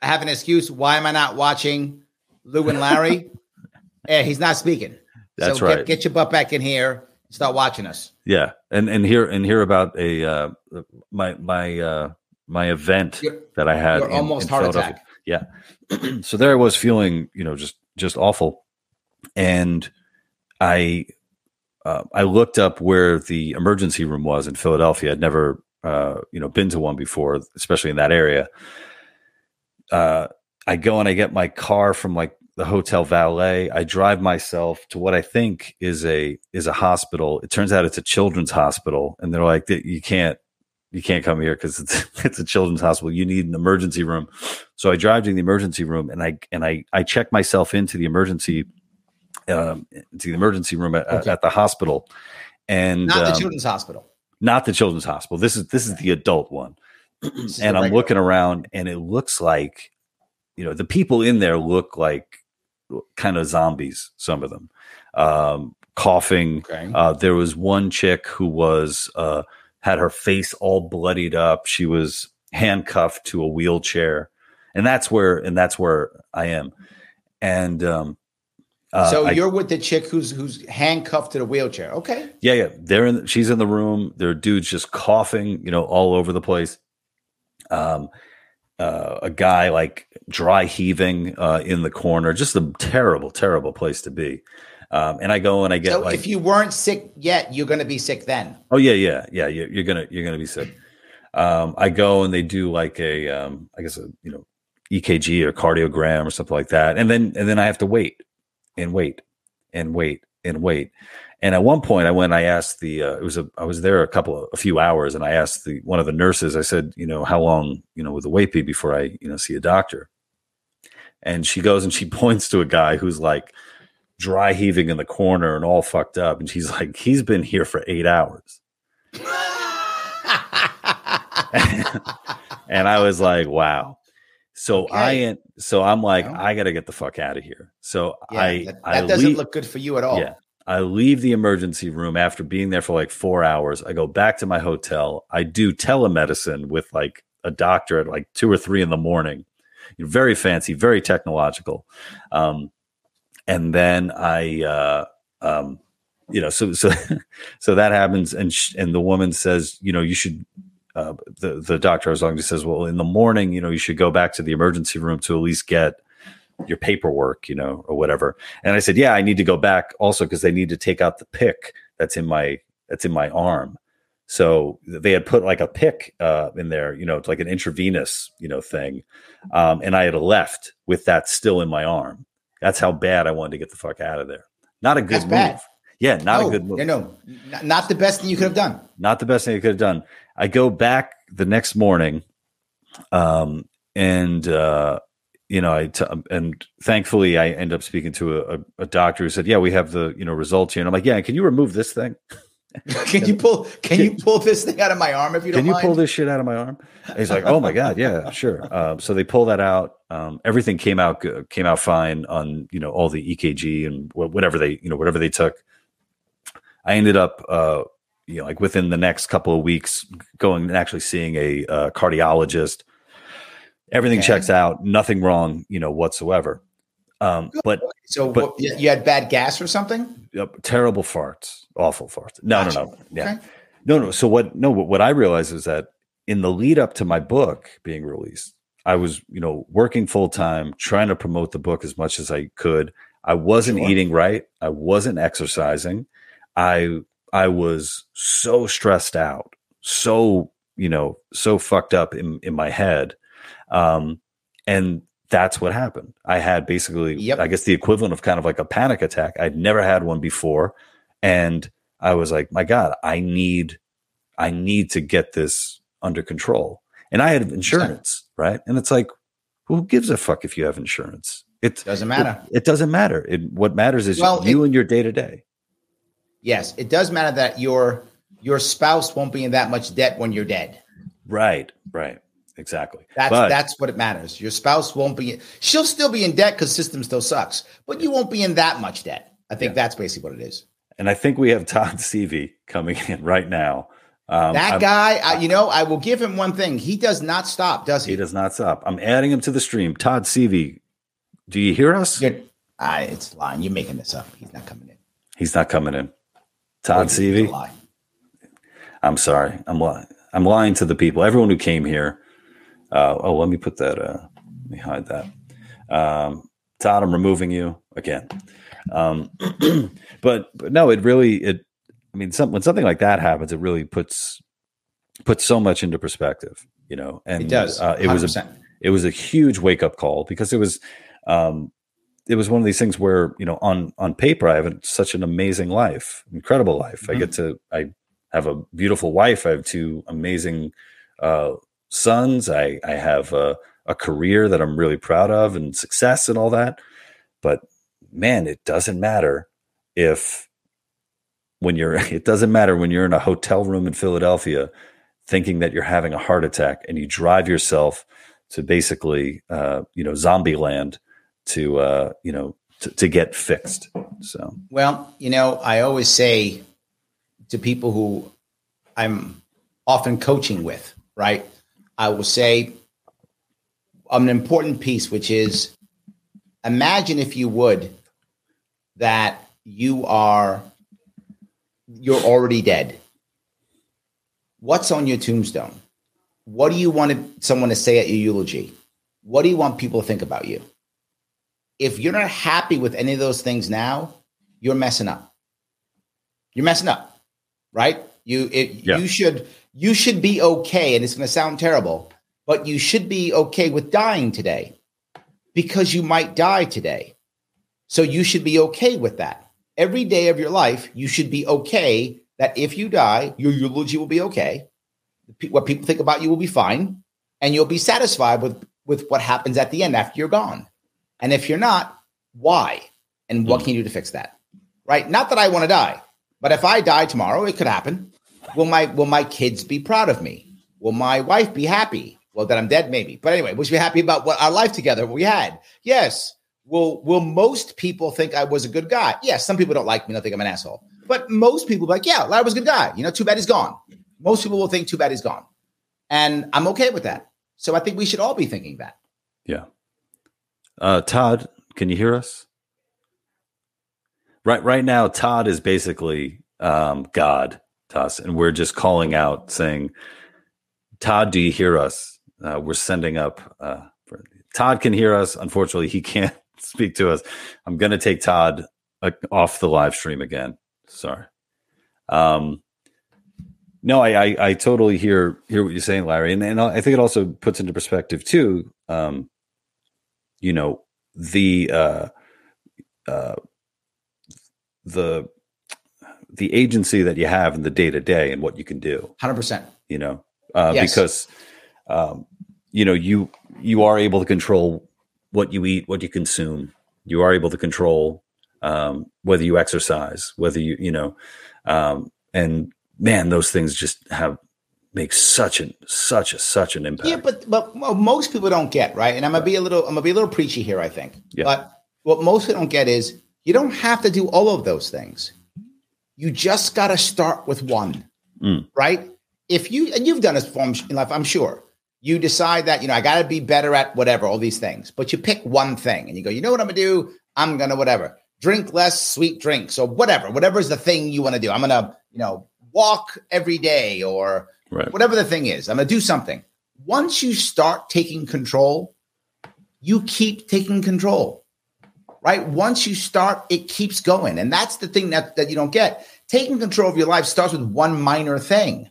have an excuse, why am I not watching Lou and Larry? yeah, he's not speaking. That's so right. Get, get, your butt back in here. Start watching us. Yeah, and and hear and hear about a uh, my my uh, my event you're, that I had. In, almost in heart attack. Yeah. so there I was feeling, you know, just just awful, and I uh, I looked up where the emergency room was in Philadelphia. I'd never uh, you know been to one before, especially in that area. Uh, I go and I get my car from like the hotel valet. I drive myself to what I think is a is a hospital. It turns out it's a children's hospital, and they're like, you can't you can't come here because it's it's a children's hospital. You need an emergency room. So I drive to the emergency room, and I and I I check myself into the emergency um, to the emergency room at, okay. at the hospital, and not the um, children's hospital. Not the children's hospital. This is this is the adult one, and I'm looking around, and it looks like, you know, the people in there look like kind of zombies. Some of them, um, coughing. Okay. Uh, there was one chick who was uh, had her face all bloodied up. She was handcuffed to a wheelchair, and that's where and that's where I am. And um, uh, so you're I, with the chick who's who's handcuffed to the wheelchair. Okay. Yeah, yeah. They're in. She's in the room. There are dudes just coughing, you know, all over the place. Um, uh, a guy like dry heaving uh, in the corner. Just a terrible, terrible place to be. Um, and I go and I get so like, if you weren't sick yet, you're going to be sick then. Oh yeah, yeah, yeah. You're, you're gonna you're gonna be sick. Um, I go and they do like a um, I guess a you know EKG or cardiogram or something like that, and then and then I have to wait and wait and wait and wait. And at one point, I went. I asked the. Uh, it was a. I was there a couple of a few hours, and I asked the one of the nurses. I said, you know, how long, you know, would the wait be before I, you know, see a doctor? And she goes and she points to a guy who's like dry heaving in the corner and all fucked up, and she's like, he's been here for eight hours. and I was like, wow. So okay. I so I'm like, I got to get the fuck out of here. So yeah, I that, that I doesn't leave, look good for you at all. Yeah. I leave the emergency room after being there for like four hours. I go back to my hotel. I do telemedicine with like a doctor at like two or three in the morning. very fancy, very technological. Um, and then I, uh, um, you know, so so so that happens, and sh- and the woman says, you know, you should uh, the the doctor as long as he says, well, in the morning, you know, you should go back to the emergency room to at least get your paperwork, you know, or whatever. And I said, yeah, I need to go back also because they need to take out the pick that's in my that's in my arm. So they had put like a pick uh, in there, you know, it's like an intravenous, you know, thing, um, and I had left with that still in my arm. That's how bad I wanted to get the fuck out of there. Not a good that's move. Bad. Yeah, not a good move. You know, not the best thing you could have done. Not the best thing you could have done. I go back the next morning, um, and uh, you know, I t- and thankfully I end up speaking to a, a, doctor who said, "Yeah, we have the you know results here." And I'm like, "Yeah, can you remove this thing? can you pull? Can, you pull this thing out of my arm if you don't? Can you mind? pull this shit out of my arm?" And he's like, "Oh my god, yeah, sure." Um, so they pull that out. Um, everything came out good, came out fine on you know all the EKG and whatever they you know whatever they took. I ended up uh, you know, like within the next couple of weeks, going and actually seeing a uh, cardiologist. Everything okay. checks out, nothing wrong, you know, whatsoever. Um, but so but, what, you had bad gas or something? Yep, terrible farts, awful farts. No, gotcha. no, no, yeah, okay. no, no. So what? No, what I realized is that in the lead up to my book being released, I was, you know, working full time, trying to promote the book as much as I could. I wasn't sure. eating right. I wasn't exercising. I I was so stressed out, so you know, so fucked up in in my head, um, and that's what happened. I had basically, yep. I guess, the equivalent of kind of like a panic attack. I'd never had one before, and I was like, my God, I need, I need to get this under control. And I had insurance, right? And it's like, who gives a fuck if you have insurance? It doesn't matter. It, it doesn't matter. It, what matters is well, you it, and your day to day yes, it does matter that your your spouse won't be in that much debt when you're dead. Right, right. Exactly. That's but, that's what it matters. Your spouse won't be she'll still be in debt because system still sucks, but you won't be in that much debt. I think yeah. that's basically what it is. And I think we have Todd Seavey coming in right now. Um, that I'm, guy, I, you know, I will give him one thing. He does not stop, does he? He does not stop. I'm adding him to the stream. Todd Seavey, do you hear us? I, it's lying. You're making this up. He's not coming in. He's not coming in. Todd Seavey. I'm sorry. I'm lying. I'm lying to the people. Everyone who came here. Uh, oh, let me put that. Uh, let me hide that. Um, Todd, I'm removing you again. Um, but but no, it really it. I mean, some, when something like that happens, it really puts puts so much into perspective. You know, and it does. Uh, it was a it was a huge wake up call because it was um, it was one of these things where you know on on paper I have such an amazing life, incredible life. Mm-hmm. I get to I have a beautiful wife. I have two amazing uh, sons. I I have a, a career that I'm really proud of and success and all that. But man, it doesn't matter if when you're it doesn't matter when you're in a hotel room in Philadelphia thinking that you're having a heart attack and you drive yourself to basically uh, you know zombie land to uh, you know to, to get fixed. So well, you know, I always say to people who I'm often coaching with, right? I will say an important piece, which is imagine if you would that you are you're already dead. What's on your tombstone? What do you want someone to say at your eulogy? What do you want people to think about you? If you're not happy with any of those things now, you're messing up. You're messing up, right? You it, yeah. you should you should be okay, and it's going to sound terrible, but you should be okay with dying today because you might die today. So you should be okay with that. Every day of your life, you should be okay that if you die, your eulogy will be okay. What people think about you will be fine, and you'll be satisfied with, with what happens at the end after you're gone. And if you're not, why? And what hmm. can you do to fix that? Right? Not that I want to die, but if I die tomorrow, it could happen. Will my will my kids be proud of me? Will my wife be happy? Well, that I'm dead, maybe. But anyway, we happy about what our life together we had? Yes. Will Will most people think I was a good guy? Yes. Some people don't like me. They think I'm an asshole. But most people like, yeah, Larry was a good guy. You know, too bad he's gone. Most people will think too bad he's gone, and I'm okay with that. So I think we should all be thinking that. Yeah. Uh, Todd, can you hear us? Right, right now, Todd is basically um, God to us, and we're just calling out, saying, "Todd, do you hear us?" Uh, we're sending up. Uh, for, Todd can hear us. Unfortunately, he can't speak to us. I'm going to take Todd uh, off the live stream again. Sorry. Um, no, I, I, I totally hear hear what you're saying, Larry, and and I think it also puts into perspective too. Um, you know the uh, uh, the the agency that you have in the day to day and what you can do. Hundred percent. You know, uh, yes. because um, you know you you are able to control what you eat, what you consume. You are able to control um, whether you exercise, whether you you know, um, and man, those things just have make such a such a such an impact. Yeah, but but most people don't get right, and I'm gonna be a little I'm gonna be a little preachy here. I think, yeah. but what most people don't get is you don't have to do all of those things. You just got to start with one, mm. right? If you and you've done this before in life, I'm sure. You decide that you know I got to be better at whatever all these things, but you pick one thing and you go, you know what I'm gonna do? I'm gonna whatever drink less sweet drinks or whatever, whatever is the thing you want to do. I'm gonna you know walk every day or right. whatever the thing is. I'm gonna do something. Once you start taking control, you keep taking control right? Once you start, it keeps going. And that's the thing that, that you don't get. Taking control of your life starts with one minor thing.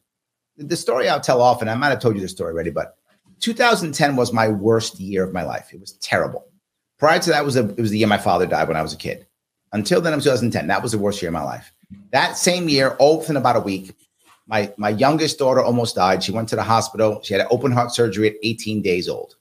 The story I'll tell often, I might have told you this story already, but 2010 was my worst year of my life. It was terrible. Prior to that was a, it was the year my father died when I was a kid. Until then, it was 2010. That was the worst year of my life. That same year, all within about a week, my my youngest daughter almost died. She went to the hospital. She had an open heart surgery at 18 days old.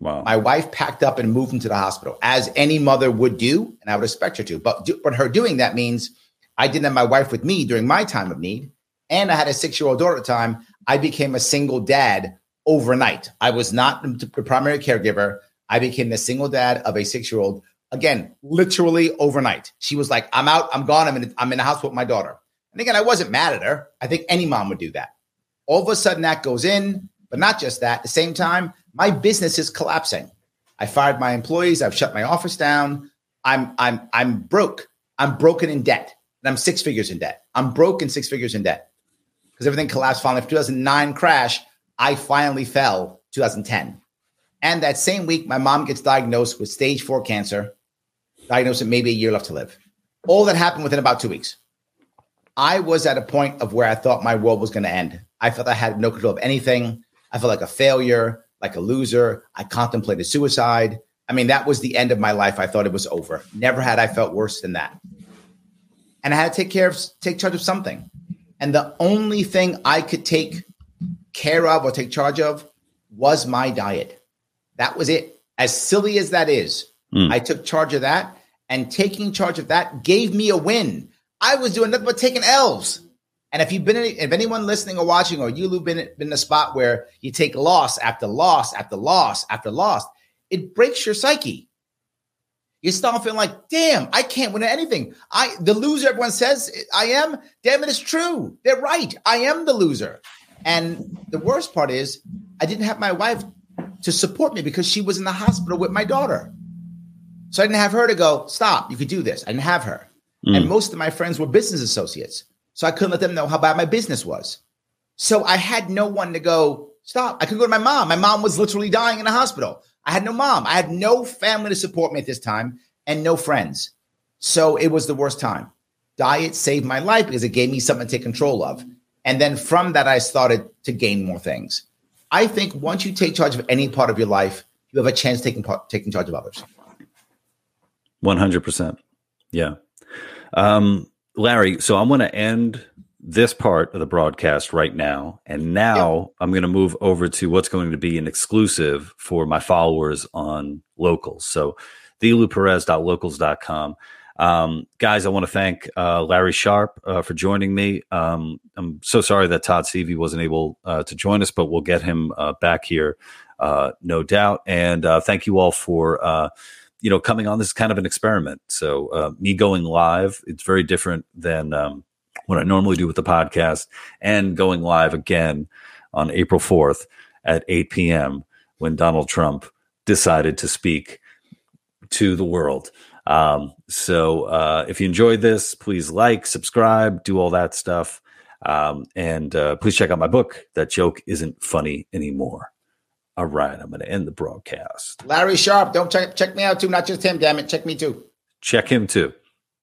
Wow. My wife packed up and moved into the hospital, as any mother would do, and I would expect her to. But but her doing that means I didn't have my wife with me during my time of need, and I had a six year old daughter at the time. I became a single dad overnight. I was not the primary caregiver. I became the single dad of a six year old Again, literally overnight. She was like, I'm out, I'm gone, I'm in, I'm in the house with my daughter. And again, I wasn't mad at her. I think any mom would do that. All of a sudden, that goes in, but not just that. At the same time, my business is collapsing. I fired my employees. I've shut my office down. I'm I'm I'm broke. I'm broken in debt. And I'm six figures in debt. I'm broke six figures in debt because everything collapsed finally. 2009 crash, I finally fell 2010. And that same week, my mom gets diagnosed with stage four cancer, diagnosed with maybe a year left to live. All that happened within about two weeks. I was at a point of where I thought my world was going to end. I felt I had no control of anything. I felt like a failure, like a loser. I contemplated suicide. I mean, that was the end of my life. I thought it was over. Never had I felt worse than that. And I had to take care of, take charge of something. And the only thing I could take care of or take charge of was my diet. That was it. As silly as that is, mm. I took charge of that. And taking charge of that gave me a win. I was doing nothing but taking L's. And if you've been, in, if anyone listening or watching, or you've been, been in a spot where you take loss after loss after loss after loss, it breaks your psyche. You start feeling like, damn, I can't win anything. I, the loser everyone says I am, damn it, it's true. They're right. I am the loser. And the worst part is, I didn't have my wife to support me because she was in the hospital with my daughter. So I didn't have her to go, stop, you could do this. I didn't have her. Mm. And most of my friends were business associates. So I couldn't let them know how bad my business was. So I had no one to go, stop. I could go to my mom. My mom was literally dying in the hospital. I had no mom. I had no family to support me at this time and no friends. So it was the worst time. Diet saved my life because it gave me something to take control of. And then from that, I started to gain more things. I think once you take charge of any part of your life, you have a chance taking part, taking charge of others. One hundred percent. Yeah. Um, Larry, so I'm going to end this part of the broadcast right now. And now yep. I'm going to move over to what's going to be an exclusive for my followers on locals. So thelouperez.locals.com. Um, guys, I want to thank uh, Larry Sharpe uh, for joining me. Um, I'm so sorry that Todd Seavey wasn't able uh, to join us, but we'll get him uh, back here, uh, no doubt. And uh, thank you all for you know, coming on. This is kind of an experiment. So uh, me going live, it's very different than um, what I normally do with the podcast, and going live again on April fourth at eight p.m. when Donald Trump decided to speak to the world. Um, so uh, if you enjoyed this, please like, subscribe, do all that stuff. Um, and uh, please check out my book. That joke isn't funny anymore. All right, I'm going to end the broadcast. Larry Sharpe, don't check, check me out too, not just him, damn it. Check me too. Check him too.